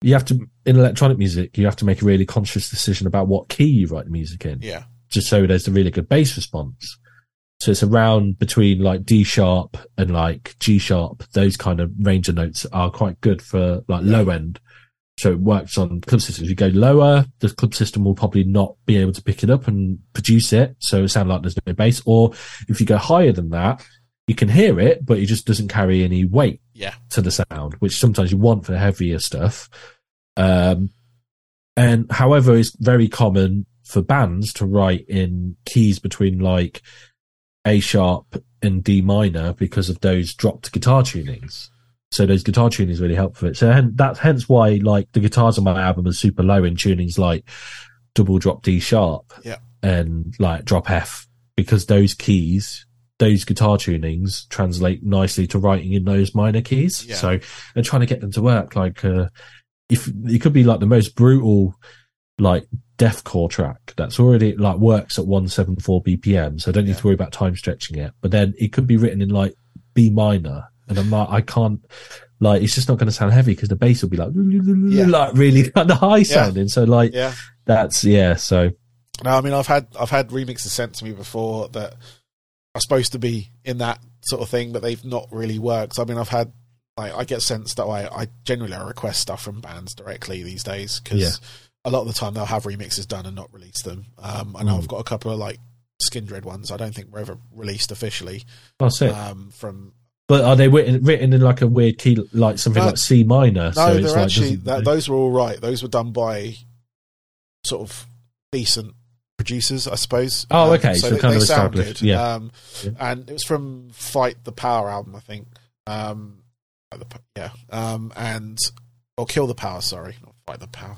you have to in electronic music you have to make a really conscious decision about what key you write the music in Yeah, just so there's a really good bass response. So it's around between like D sharp and like G sharp. Those kind of range of notes are quite good for like low end. So it works on club systems. You go lower, the club system will probably not be able to pick it up and produce it. So it sounds like there's no bass. Or if you go higher than that, you can hear it, but it just doesn't carry any weight yeah, to the sound, which sometimes you want for heavier stuff. Um, and however, it's very common for bands to write in keys between like A sharp and D minor because of those dropped guitar tunings. So those guitar tunings really help for it. So hen- that's hence why like the guitars on my album are super low in tunings like double drop D sharp Yeah. and like drop F because those keys, those guitar tunings translate nicely to writing in those minor keys. Yeah. So they're trying to get them to work like, uh, if it could be like the most brutal, like deathcore track that's already like works at 174 BPM. So I don't need to worry about time stretching it, but then it could be written in like B minor. And I'm like, I can't, like, it's just not going to sound heavy because the bass will be like, like really kind of high sounding. So like, yeah. that's, yeah. So No, I mean I've had I've had remixes sent to me before that are supposed to be in that sort of thing, but they've not really worked. I mean I've had like I get sent stuff. I, I generally I request stuff from bands directly these days because Yeah. a lot of the time they'll have remixes done and not release them. Um, I know Mm. I've got a couple of like Skindred ones. I don't think were ever released officially. that's it. Um, from But are they written, written in like a weird key, like something No. like C minor? no, so they're it's like, actually that, those were all right. Those were done by sort of decent producers, I suppose. Oh, Um, okay, so they, kind they of sound established, good. yeah. Um, Yeah. and it was from Fight the Power album, I think. Um, Fight the, P- yeah, um, and or Kill the Power. Sorry, not Fight the Power.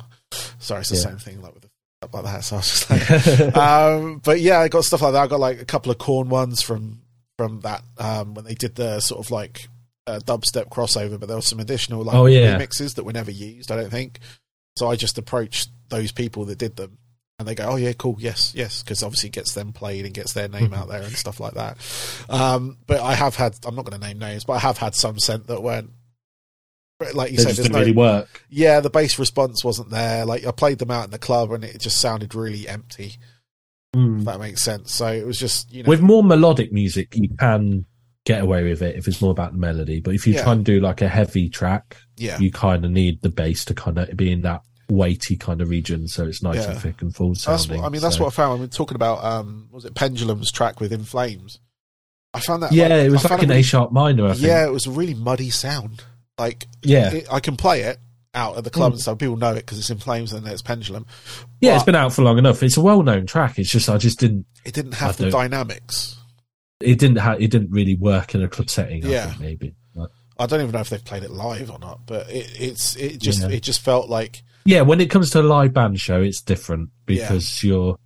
Sorry, it's the Yeah. same thing, like with the like that. So I was just like, um, but yeah, I got stuff like that. I got like a couple of Korn ones from from that um, when they did the sort of like uh, dubstep crossover, but there were some additional like Oh, yeah. remixes that were never used. I don't think. So I just approached those people that did them, and they go, "Oh yeah, cool, yes, yes," because obviously it gets them played and gets their name Mhm. out there and stuff like that. Um, but I have had, I'm not going to name names, but I have had some sent that weren't. Like you they said, there's didn't no, really work. yeah, the bass response wasn't there. Like I played them out in the club, and it just sounded really empty. If that makes sense. So it was just you know, With more melodic music, you can get away with it if it's more about the melody. But if you Yeah. try and do like a heavy track, yeah, you kind of need the bass to kind of be in that weighty kind of region, so it's nice Yeah. and thick and full that's sounding. what I mean. That's so- what I found. I mean, talking about um, was it Pendulum's track with In Flames? I found that. Yeah, like, it was I like an A sharp minor. I think. Yeah, it was a really muddy sound. Like yeah, it, I can play it out at the club Mm. and stuff. People know it because it's In Flames and it's Pendulum. yeah. it's been out for long enough. It's a well-known track. It's just I just didn't. it didn't I have the dynamics. It didn't. have. it didn't really work in a club setting. I Yeah. think maybe. But- I don't even know if they've played it live or not, but it, it's it just Yeah. it just felt like yeah, when it comes to a live band show, it's different because you're,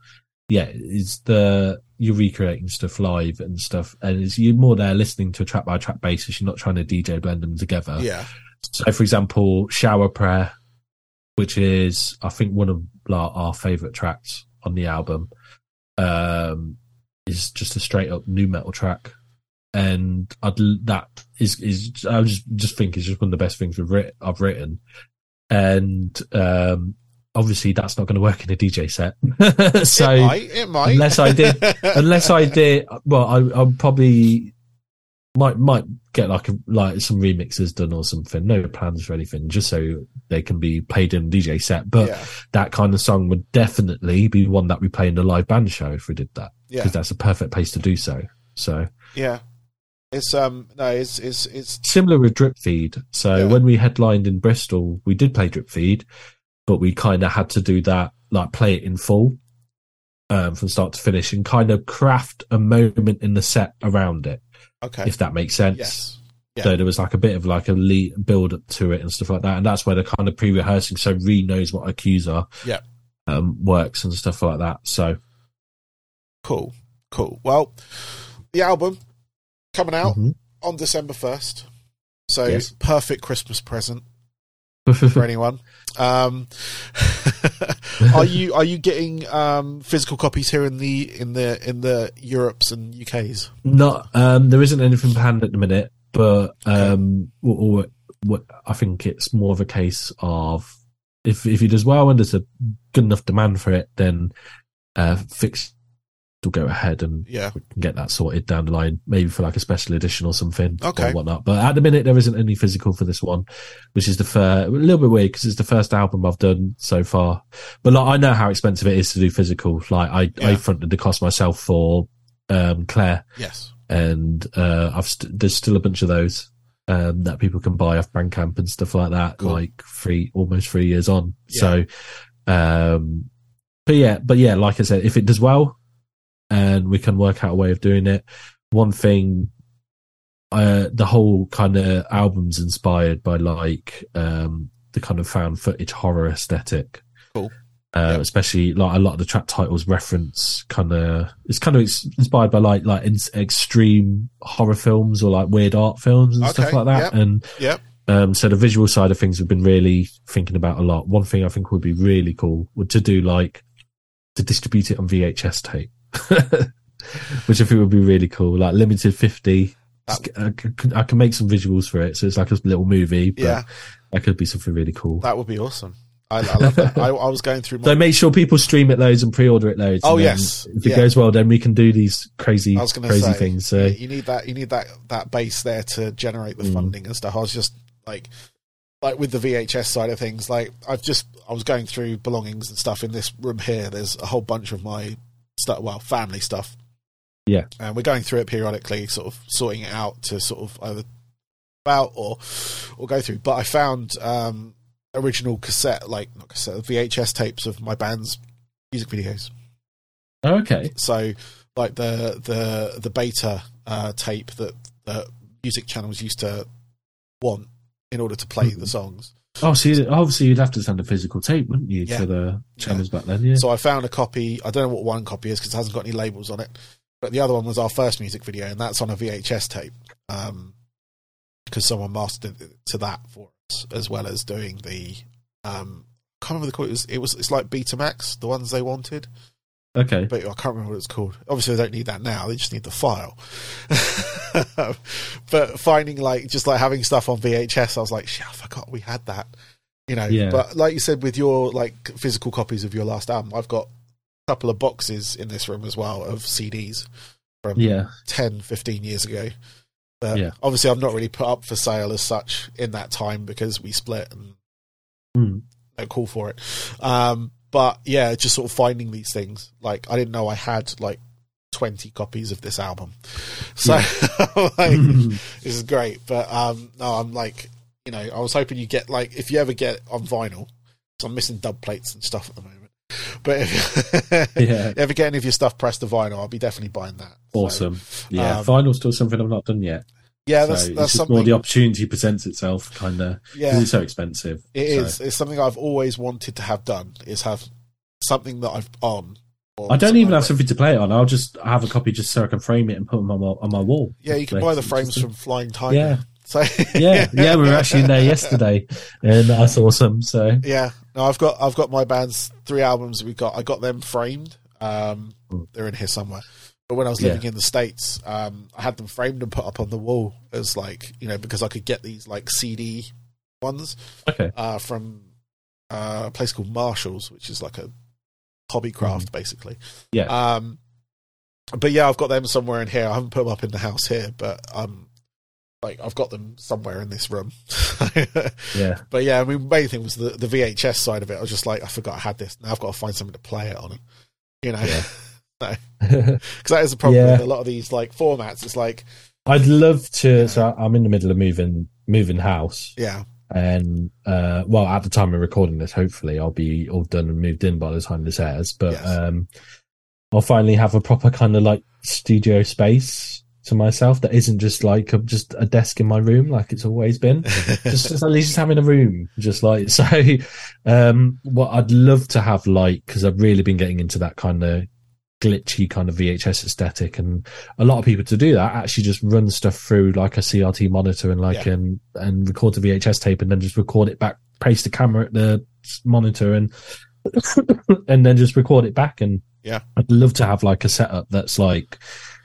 yeah, it's the you're recreating stuff live and stuff, and it's you're more there listening to a track by track basis. You're not trying to DJ blend them together. yeah, So, for example, "Shower Prayer," which is I think one of like, our favorite tracks on the album, um, is just a straight up nu metal track. And I'd, that is is I just just think is just one of the best things we've writ- I've written, and um, obviously that's not going to work in a DJ set. so it might, it might. unless I did- unless I did, well, I, I'm probably might might get like a, like some remixes done or something. No plans for anything, just so they can be played in a DJ set. But yeah, that kind of song would definitely be one that we play in a live band show if we did that, yeah, because that's a perfect place to do so. So yeah. It's um no, it's it's it's similar with Drip Feed. So Yeah. when we headlined in Bristol, we did play Drip Feed, but we kind of had to do that, like play it in full um, from start to finish, and kind of craft a moment in the set around it, okay. if that makes sense. Yes. Yeah. So there was like a bit of like a lead build up to it and stuff like that, and that's where the kind of pre-rehearsing, so Ree knows what cues are, Yeah. um, works and stuff like that. So Cool. Cool. Well, the album coming out mhm. on December first. So Yes. perfect Christmas present for anyone. Um, are you are you getting um, physical copies here in the in the in the Europes and UKs? Not um, there isn't anything planned at the minute, but um, what I think it's more of a case of if if he does well and there's a good enough demand for it, then uh, FiXT will go ahead and Yeah. we can get that sorted down the line, maybe for like a special edition or something Okay. or whatnot. But at the minute, there isn't any physical for this one, which is the first, a little bit weird because it's the first album I've done so far. But like, I know how expensive it is to do physical. Like I, I fronted the cost myself for um, Claire Yes. and uh, I've st- there's still a bunch of those um, that people can buy off Bandcamp and stuff like that, Cool. like three almost three years on. Yeah. So, um, but yeah, but yeah, like I said, if it does well, and we can work out a way of doing it. One thing, uh, the whole kind of album's inspired by like um, the kind of found footage horror aesthetic. Cool. Uh, Yep. Especially like a lot of the track titles reference kind of it's kind of inspired by like like in- extreme horror films or like weird art films and stuff like that. yep. And Yep. um, so the visual side of things we've been really thinking about a lot. One thing I think would be really cool would to do like to distribute it on VHS tape, which I think would be really cool. Like limited fifty. That- I can, I can make some visuals for it, so it's like a little movie. But Yeah. that could be something really cool. That would be awesome. I, I love that. I, I was going through my. So make sure people stream it loads and pre-order it loads. Oh, yes. if it Yeah. goes well, then we can do these crazy, I was going to crazy say things. So you need that. You need that that base there to generate the Mm. funding and stuff. I was just like, like with the VHS side of things. Like I've just I was going through belongings and stuff in this room here. There's a whole bunch of my stuff. Well, family stuff. Yeah. and we're going through it periodically, sort of sorting it out to sort of either out or or go through. But I found um original cassette, like not cassette, VHS tapes of my band's music videos. okay, So like the the the beta uh, tape that the music channels used to want in order to play Mhm. the songs. Oh, so obviously you'd have to send a physical tape, wouldn't you, Yeah. for the channels back then? Yeah. So I found a copy. I don't know what one copy is because it hasn't got any labels on it. But the other one was our first music video, and that's on a VHS tape. Um, because someone mastered it to that for us, as well as doing the um, I can't remember the call. It was it was it's like Betamax, the ones they wanted. Okay. but I can't remember what it's called. Obviously, they don't need that now; they just need the file. but finding like just like having stuff on VHS, I was like, shit, I forgot we had that. You know, Yeah. but like you said, with your like physical copies of your last album, I've got a couple of boxes in this room as well of CDs from Yeah. 10, 15 years ago. But Yeah. obviously, I've not really put up for sale as such in that time because we split and Hmm. no call for it. Um, but yeah, just sort of finding these things. Like I didn't know I had like twenty copies of this album, so like, this is great. But um, no, I'm like, you know, I was hoping you get like if you ever get on vinyl, 'cause I'm missing dub plates and stuff at the moment. But if Yeah. you ever get any of your stuff pressed to vinyl, I'll be definitely buying that. So, Awesome. Yeah. um, Final's still something I've not done yet. Yeah, so that's that's just more the opportunity presents itself, kind of. yeah, It's so expensive. It so. is. It's something I've always wanted to have done. Is have something that I've on. I don't even like have something to play it on. I'll just have a copy just so I can frame it and put them on my, on my wall. Yeah, you can buy the just- frames from Flying Tiger. Yeah. So Yeah, yeah, we were actually in there yesterday, and that's awesome. So yeah. No, I've got I've got my band's three albums. We got I got them framed. Um, they're in here somewhere. But when I was living in the states, um, I had them framed and put up on the wall as like you know because I could get these like CD ones okay, uh, from uh, a place called Marshalls, which is like a hobby craft basically. Mm-hmm. Yeah. Um, but yeah, I've got them somewhere in here. I haven't put them up in the house here, but um, like I've got them somewhere in this room. Yeah. But yeah, I mean, main thing was the the VHS side of it. I was just like, I forgot I had this. Now I've got to find something to play it on. You know, Yeah. because that is a problem Yeah. with a lot of these like formats. It's like, I'd love to. So I'm in the middle of moving moving house, yeah, and uh, well, at the time of recording this, hopefully I'll be all done and moved in by the time this airs. But Yes. um, I'll finally have a proper kind of like studio space to myself that isn't just like a, just a desk in my room like it's always been. just, just at least having a room, just like so. Um, what I'd love to have like because I've really been getting into that kind of glitchy kind of VHS aesthetic, and a lot of people to do that actually just run stuff through like a CRT monitor and like Yeah. and and record the VHS tape and then just record it back, paste the camera at the monitor and and then just record it back. And Yeah. I'd love to have like a setup that's like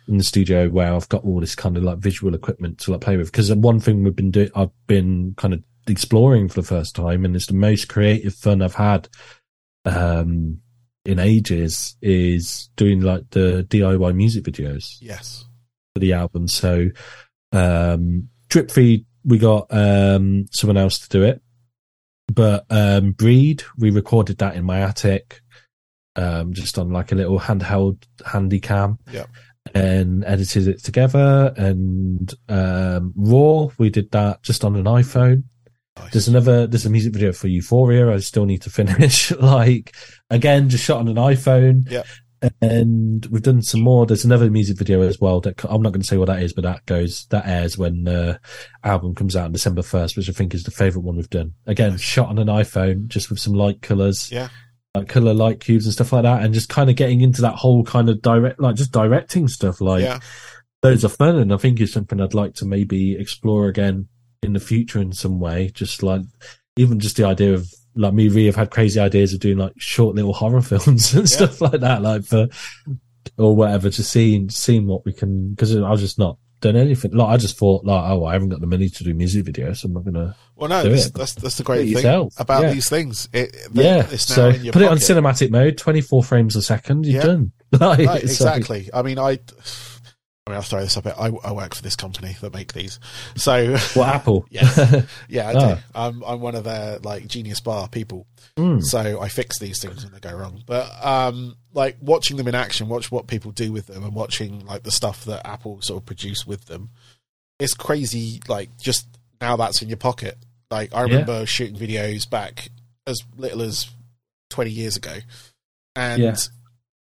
in the studio where I've got all this kind of like visual equipment to like play with. Because one thing we've been doing, I've been kind of exploring for the first time, and it's the most creative fun I've had um, in ages, is doing like the DIY music videos yes, for the album. So, um, Drip Feed, we got um, someone else to do it, but um, Breed, we recorded that in my attic, um, just on like a little handheld handy cam. Yep. And edited it together. And um, Raw, we did that just on an iPhone. Nice. There's another there's a music video for Euphoria. I still need to finish. like again, just shot on an iPhone. Yeah. And we've done some more. There's another music video as well. That I'm not going to say what that is, but that goes that airs when the album comes out on December first, which I think is the favorite one we've done. Again, shot on an iPhone, just with some light colors, yeah, like color light cubes and stuff like that, and just kind of getting into that whole kind of direct, like just directing stuff. Like yeah, those are fun, and I think it's something I'd like to maybe explore again in the future in some way. Just like even just the idea of like me, Ree have had crazy ideas of doing like short little horror films and stuff like that, like for or whatever. to seeing seeing what we can because I was just not done anything. Like I just thought like, oh, I haven't got the money to do music videos, so I'm not gonna. Well, no, that's, that's that's the great thing about Yeah. these things. It, they- Yeah, it's now so in your put it on cinematic mode, 24 frames a second, you're Yeah. done. Like, it's like- exactly. I mean, I. I mean, I'll throw this up. I, I work for this company that make these, so what Apple? Yes. yeah, I do. Ah. I'm I'm one of their like Genius Bar people, Mm. so I fix these things when they go wrong. But um, like watching them in action, watch what people do with them, and watching like the stuff that Apple sort of produce with them, it's crazy. Like just now, that's in your pocket. Like I Yeah. remember shooting videos back as little as twenty years ago, and Yeah.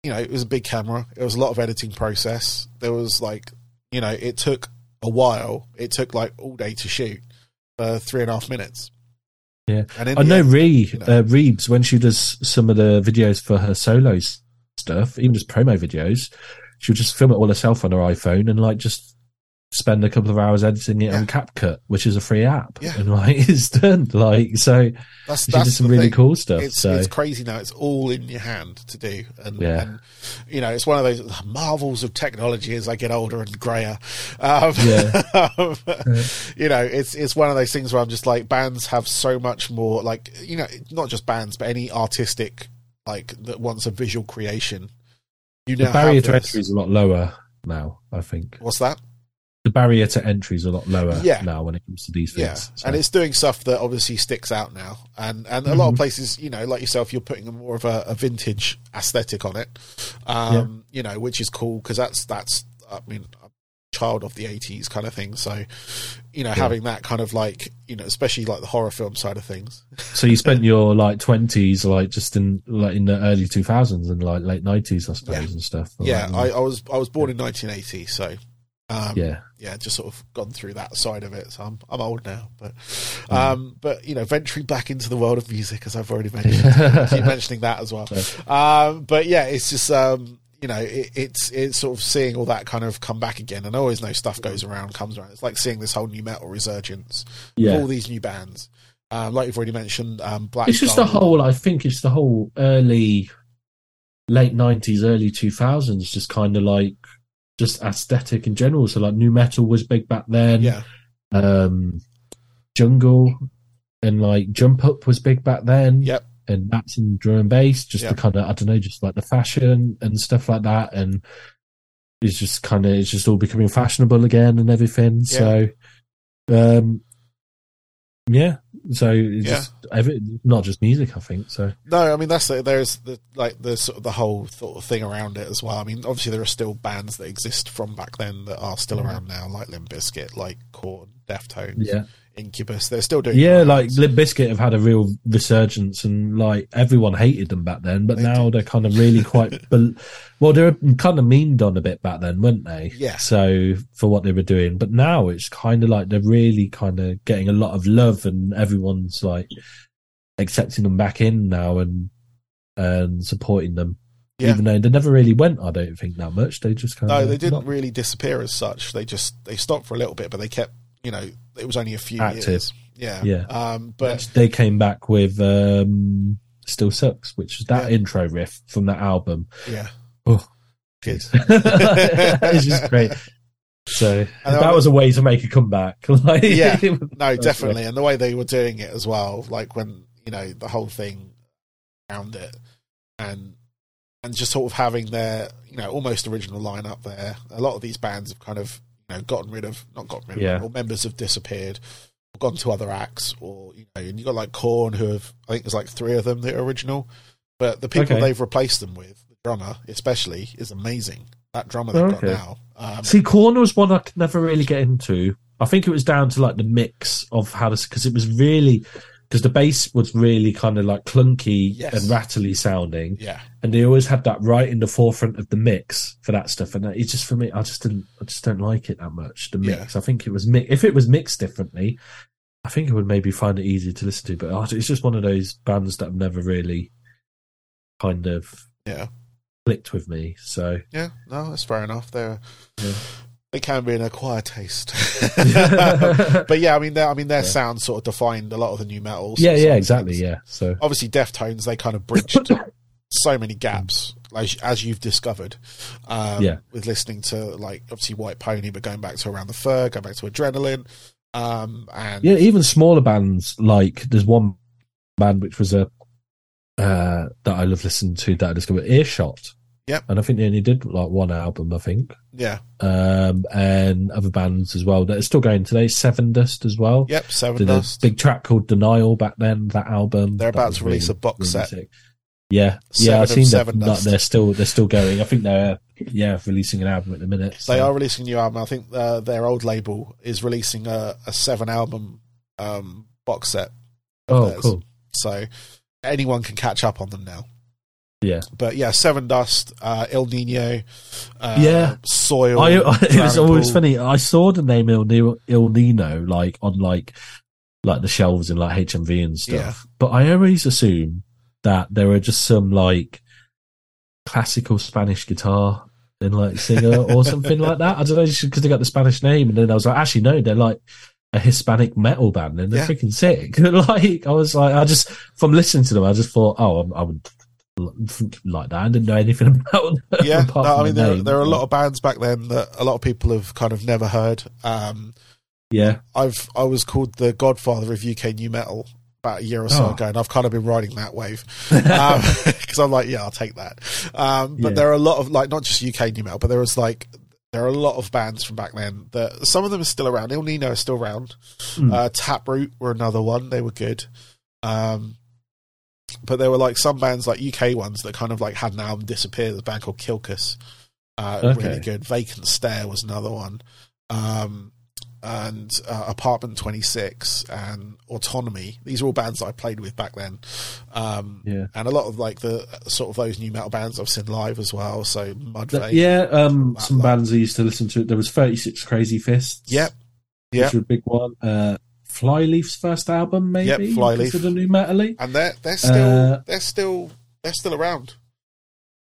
You know it was a big camera. It was a lot of editing process. There was like you know it took a while. It took like all day to shoot for three and a half minutes. Yeah. and I know end- Ree, you know. uh, REEBZ, when she does some of the videos for her solo s- stuff, even just promo videos, she'll just film it all herself on her iPhone and like just spend a couple of hours editing it Yeah. on CapCut, which is a free app. Yeah. And like it's done. Like so that's she that's did some really thing. cool stuff. It's so it's crazy now. It's all in your hand to do, and, Yeah. and you know it's one of those marvels of technology as I get older and grayer. Um, Yeah. you know, it's it's one of those things where I'm just like bands have so much more, like you know, not just bands, but any artistic like that wants a visual creation. You the now barrier to entry is a lot lower now, I think. What's that? The barrier to entry is a lot lower Yeah. now when it comes to these Yeah, things. So, and it's doing stuff that obviously sticks out now, and and a lot of Mhm. places, you know, like yourself, you're putting a more of a, a vintage aesthetic on it, um, you know, which is cool because that's that's I mean, a child of the '80s kind of thing, so you know, having that kind of like you know, especially like the horror film side of things, so you spent your like twenties like just in like in the early two thousands and like late nineties, I suppose, Yeah. and stuff. yeah, Like, I, I was I was born in 1980, so. Um, yeah. Yeah, just sort of gone through that side of it. So I'm I'm old now, but Mm. um, but you know, venturing back into the world of music, as I've already mentioned, keep mentioning that as well. Um, but yeah, it's just um, you know, it, it's it's sort of seeing all that kind of come back again, and I always know stuff goes around, comes around. It's like seeing this whole nu metal resurgence, Yeah. all these new bands. Um, like you've already mentioned, um, Black. It's just the whole. I think it's the whole early, late nineties, early two thousands. Just kind of like just aesthetic in general. So like nu metal was big back then. Yeah, Um, jungle and like jump up was big back then. Yep. And that's in drum and bass. Just Yep. the kind of I don't know, just like the fashion and stuff like that. And it's just kind of it's just all becoming fashionable again and everything. So Um, yeah. So it's Yeah. just every, not just music, I think. So No, I mean that's the, there's the like the sort of the whole sort of thing around it as well. I mean, obviously there are still bands that exist from back then that are still around now, like Limp Bizkit, like Korn, Deftones, yeah, Incubus. They're still doing yeah. Like Limp Bizkit have had a real resurgence, and like everyone hated them back then, but They now they're kind of really quite. well, they were kind of meaned on a bit back then, weren't they? Yeah. So for what they were doing, but now it's kind of like they're really kind of getting a lot of love, and everyone's like accepting them back in now and and supporting them. Yeah. Even though they never really went, I don't think that much. They just kind No, of no, they didn't really disappear as such. They just they stopped for a little bit, but they kept you know it was only a few Active. years. Yeah, Yeah. Um, but they came back with um, "Still Sucks," which is that Yeah. intro riff from that album. yeah, Oh, Good. it's just great. So And that was a way to make a comeback. like, Yeah. no, definitely, and the way they were doing it as well, like when you know the whole thing around it, and and just sort of having their you know almost original lineup there. A lot of these bands have kind of know gotten rid of not gotten rid Yeah. of, or members have disappeared, or gone to other acts, or you know, and you got like Korn who have I think there's like three of them that are original, but the people Okay. they've replaced them with, the drummer especially, is amazing. That drummer they've got Okay. now. Um, See, Korn was one I could never really get into. I think it was down to like the mix of how to because it was really because the bass was really kind of like clunky Yes. and rattly sounding, yeah, and they always had that right in the forefront of the mix for that stuff. And it's just for me, I just didn't, I just don't like it that much. The Yeah. mix, I think it was mi- if it was mixed differently, I think it would maybe find it easier to listen to. But it's just one of those bands that have never really kind of yeah. clicked with me. So Yeah, no, that's fair enough. They're Yeah. They can be an acquired taste, but yeah, I mean, their I mean, their Yeah. sound sort of defined a lot of the nu metals. yeah, yeah, exactly, things. yeah. So Obviously, Deftones they kind of bridged so many gaps, like as you've discovered. Um, Yeah. with listening to like obviously White Pony, but going back to Around the Fur, going back to Adrenaline, um, and yeah, even smaller bands like there's one band which was a uh, that I love listening to that I discovered Earshot. Yep. and I think they only did like one album. I think. yeah, um, and other bands as well that are still going today. Sevendust as well. yep, Seven Did Dust. big track called Denial back then. That album. They're That about to release a box set. sick. Yeah, Seven yeah, I've seen Seven that. Dust. They're still they're still going. I think they're yeah releasing an album at the minute. so- They are releasing a new album. I think uh, their old label is releasing a, a seven album um, box set. Oh, theirs. cool. So anyone can catch up on them now. Yeah. But yeah, Sevendust, uh, El Nino, uh, Yeah. Soil. I, it was always Pool. funny. I saw the name El Nino- Ill Niño like on like like the shelves in like HMV and stuff. Yeah. But I always assume that there were just some like classical Spanish guitar and like singer or something like that. I don't know because they got the Spanish name, and then I was like, actually no, they're like a Hispanic metal band and they're Yeah. freaking sick. like I was like, I just from listening to them, I just thought, oh, I, I would like that. I didn't know anything about. them Yeah, no, I mean the there, name. there are a lot of bands back then that a lot of people have kind of never heard. Um, Yeah. I've I was called the Godfather of UK nu metal about a year or so Oh. ago, and I've kind of been riding that wave because I'm like, yeah, I'll take that. Um, but Yeah. there are a lot of like not just UK nu metal, but there was like there are a lot of bands from back then that some of them are still around. Ill Niño is still around. Mm. Uh, Taproot were another one; they were good. Um, but there were like some bands like UK ones that kind of like had an album disappear. There's a band called Kilkus, uh, Okay. really good. Vacant Stare was another one. Um, and uh, Apartment 26 and Autonomy. These are all bands that I played with back then. Um, Yeah. And a lot of like the sort of those nu metal bands I've seen live as well. So Mudvayne. Yeah, um, some bands I used to listen to. There was Thirty Six Crazy Fists. Yep. which was a big one. Uh, Flyleaf's first album, maybe. Yep, Flyleaf. Considered nu metal And they're, they're still, Uh, they're still, they're still around.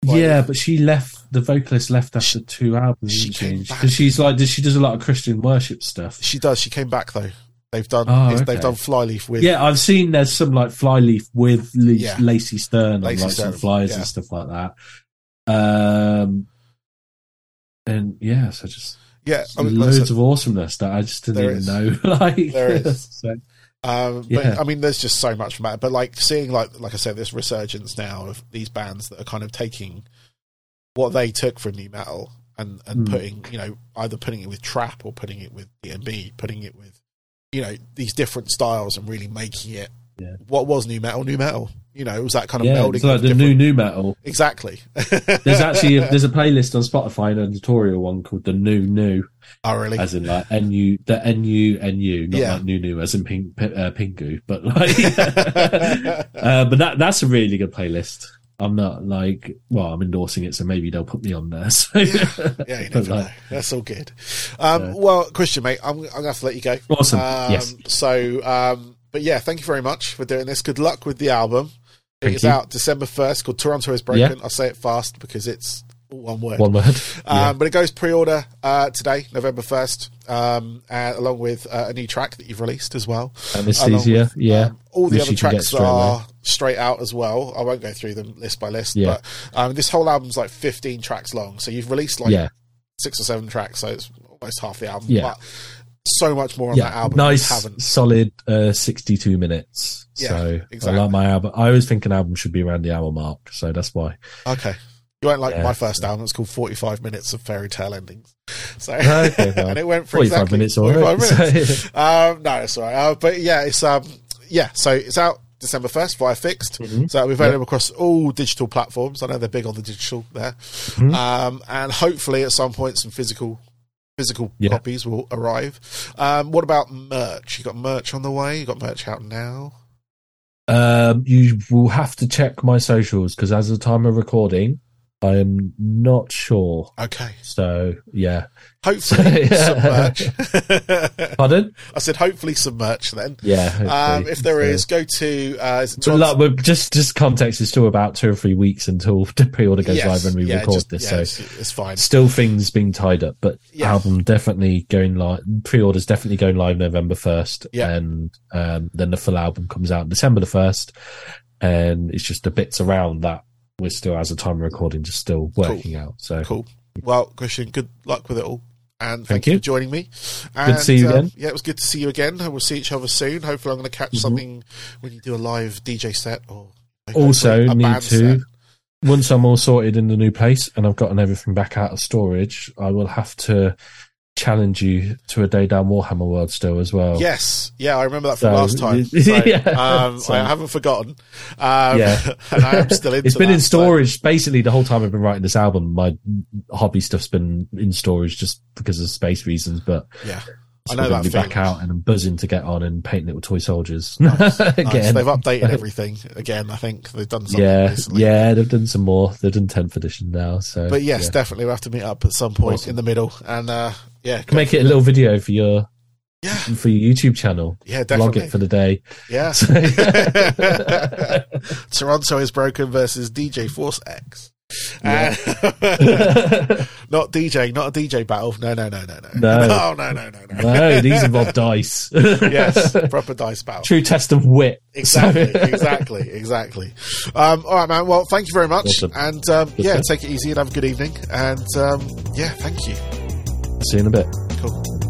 Flyleaf. Yeah, but she left. The vocalist left after two albums. she didn't came she? back. Because she's like, she does a lot of Christian worship stuff. She does. She came back though. They've done, Oh, okay. they've done Flyleaf with, Yeah, I've seen there's some like Flyleaf with L- Yeah. Lacey Sturm Lacey on like some flyers yeah. and stuff like that. Um, and yeah, so just yeah. I mean, like loads of awesomeness that I just didn't even is. know. like, There is. so, Um, but Yeah. I mean, there's just so much from that. But like seeing, like, like I said, this resurgence now of these bands that are kind of taking what they took from nu metal and and Mm. putting, you know, either putting it with trap or putting it with DnB, putting it with you know these different styles and really making it Yeah. what was new metal, new metal. You know, it was that kind of Yeah, melding. it's like of the new different- new metal. exactly. There's actually a, there's a playlist on Spotify and a tutorial one called the new new, oh, really? as in like nu the nu nu, not Yeah. like new new as in pink pi- uh, pingu, but like, uh, but that that's a really good playlist. I'm not like, well, I'm endorsing it, so maybe they'll put me on there. So Yeah, you never like, know. That's all good. Um, Well, Christian, mate, I'm, I'm going to have to let you go. Awesome. Um, Yes. So, um, but yeah, thank you very much for doing this. Good luck with the album. Thank it's you. out December 1st called Torontoisbroken. I'll say it fast because it's one word. one word. Yeah. Um, but it goes pre-order uh, today, November 1st, um, and along with uh, a new track that you've released as well. Anesthesia, with, yeah. um, all the Which other you can get tracks straight away. are straight out as well. I won't go through them list by list, Yeah. but um, this whole album's like 15 tracks long. So you've released like yeah, six or seven tracks, so it's almost half the album. Yeah. But so much more on that album. Nice, solid, uh, 62 minutes. Yeah, so exactly. I like my album. I always think an album should be around the hour mark, so that's why. Okay. You won't like Yeah. my first album. It's called 45 Minutes of Fairy Tale Endings. So, Okay, well, and it went for 45 exactly minutes, all 45 right. minutes. um, no, it's all right. Uh, but yeah, it's um, yeah. So it's out December first via FiXT. Mhm. So it'll be available across all digital platforms. I know they're big on the digital there. Mhm. Um, and hopefully at some point some physical physical Yeah. copies will arrive. Um, what about merch? You got merch on the way? You got merch out now? Um, you will have to check my socials because as of the time of recording, I am not sure. Okay. So yeah, Hopefully Yeah. some merch. pardon. I said hopefully some merch then. Yeah. Um, if there So- is, go to uh, is like, we're just just context is still about two or three weeks until the pre-order goes Yes, live and we yeah, record just- this. yeah, so it's, it's fine. still things being tied up, but Yeah. album definitely going live. Pre-orders definitely going live November first, Yeah. and um, then the full album comes out December the first, and it's just the bits around that we're still, as a time of recording, just still working out. So Cool. Well, Christian, good luck with it all. And thank, Thank you. you. for joining me. Good to And, see you um, again. Yeah, it was good to see you again. And we'll see each other soon. Hopefully, I'm going to catch Mhm. something when you do a live DJ set or also need to set. once I'm all sorted in the new place and I've gotten everything back out of storage, I will have to challenge you to a day down Warhammer World still as well. Yes, yeah, I remember that from So, last time. So, yeah, um, so- I haven't forgotten. Um, Yeah. and I am still into It's been that, in storage basically the whole time I've been writing this album. My hobby stuff's been in storage just because of space reasons, but yeah, I I'm know that back out and I'm buzzing to get on and paint little toy soldiers Nice. again. They've updated everything again. I think they've done something yeah, recently. yeah, they've done some more. They've done 10th edition now, so But yes, yeah. definitely we'll have to meet up at some point Awesome. in the middle. And uh, yeah, make it a little video for your yeah, for your YouTube channel. yeah, definitely. it for the day. Yeah. So- Toronto is broken versus DJ Force X. Yeah. Uh, not DJ, not a DJ battle. No, no, no, no, no. No. no, no, no, no, no. no, these involve dice. yes, proper dice battle. True test of wit. Exactly, exactly, exactly. Um, all right, man. Well, thank you very much. Awesome. And um, yeah, stuff. take it easy and have a good evening. And um, yeah, thank you. See you in a bit. Cool.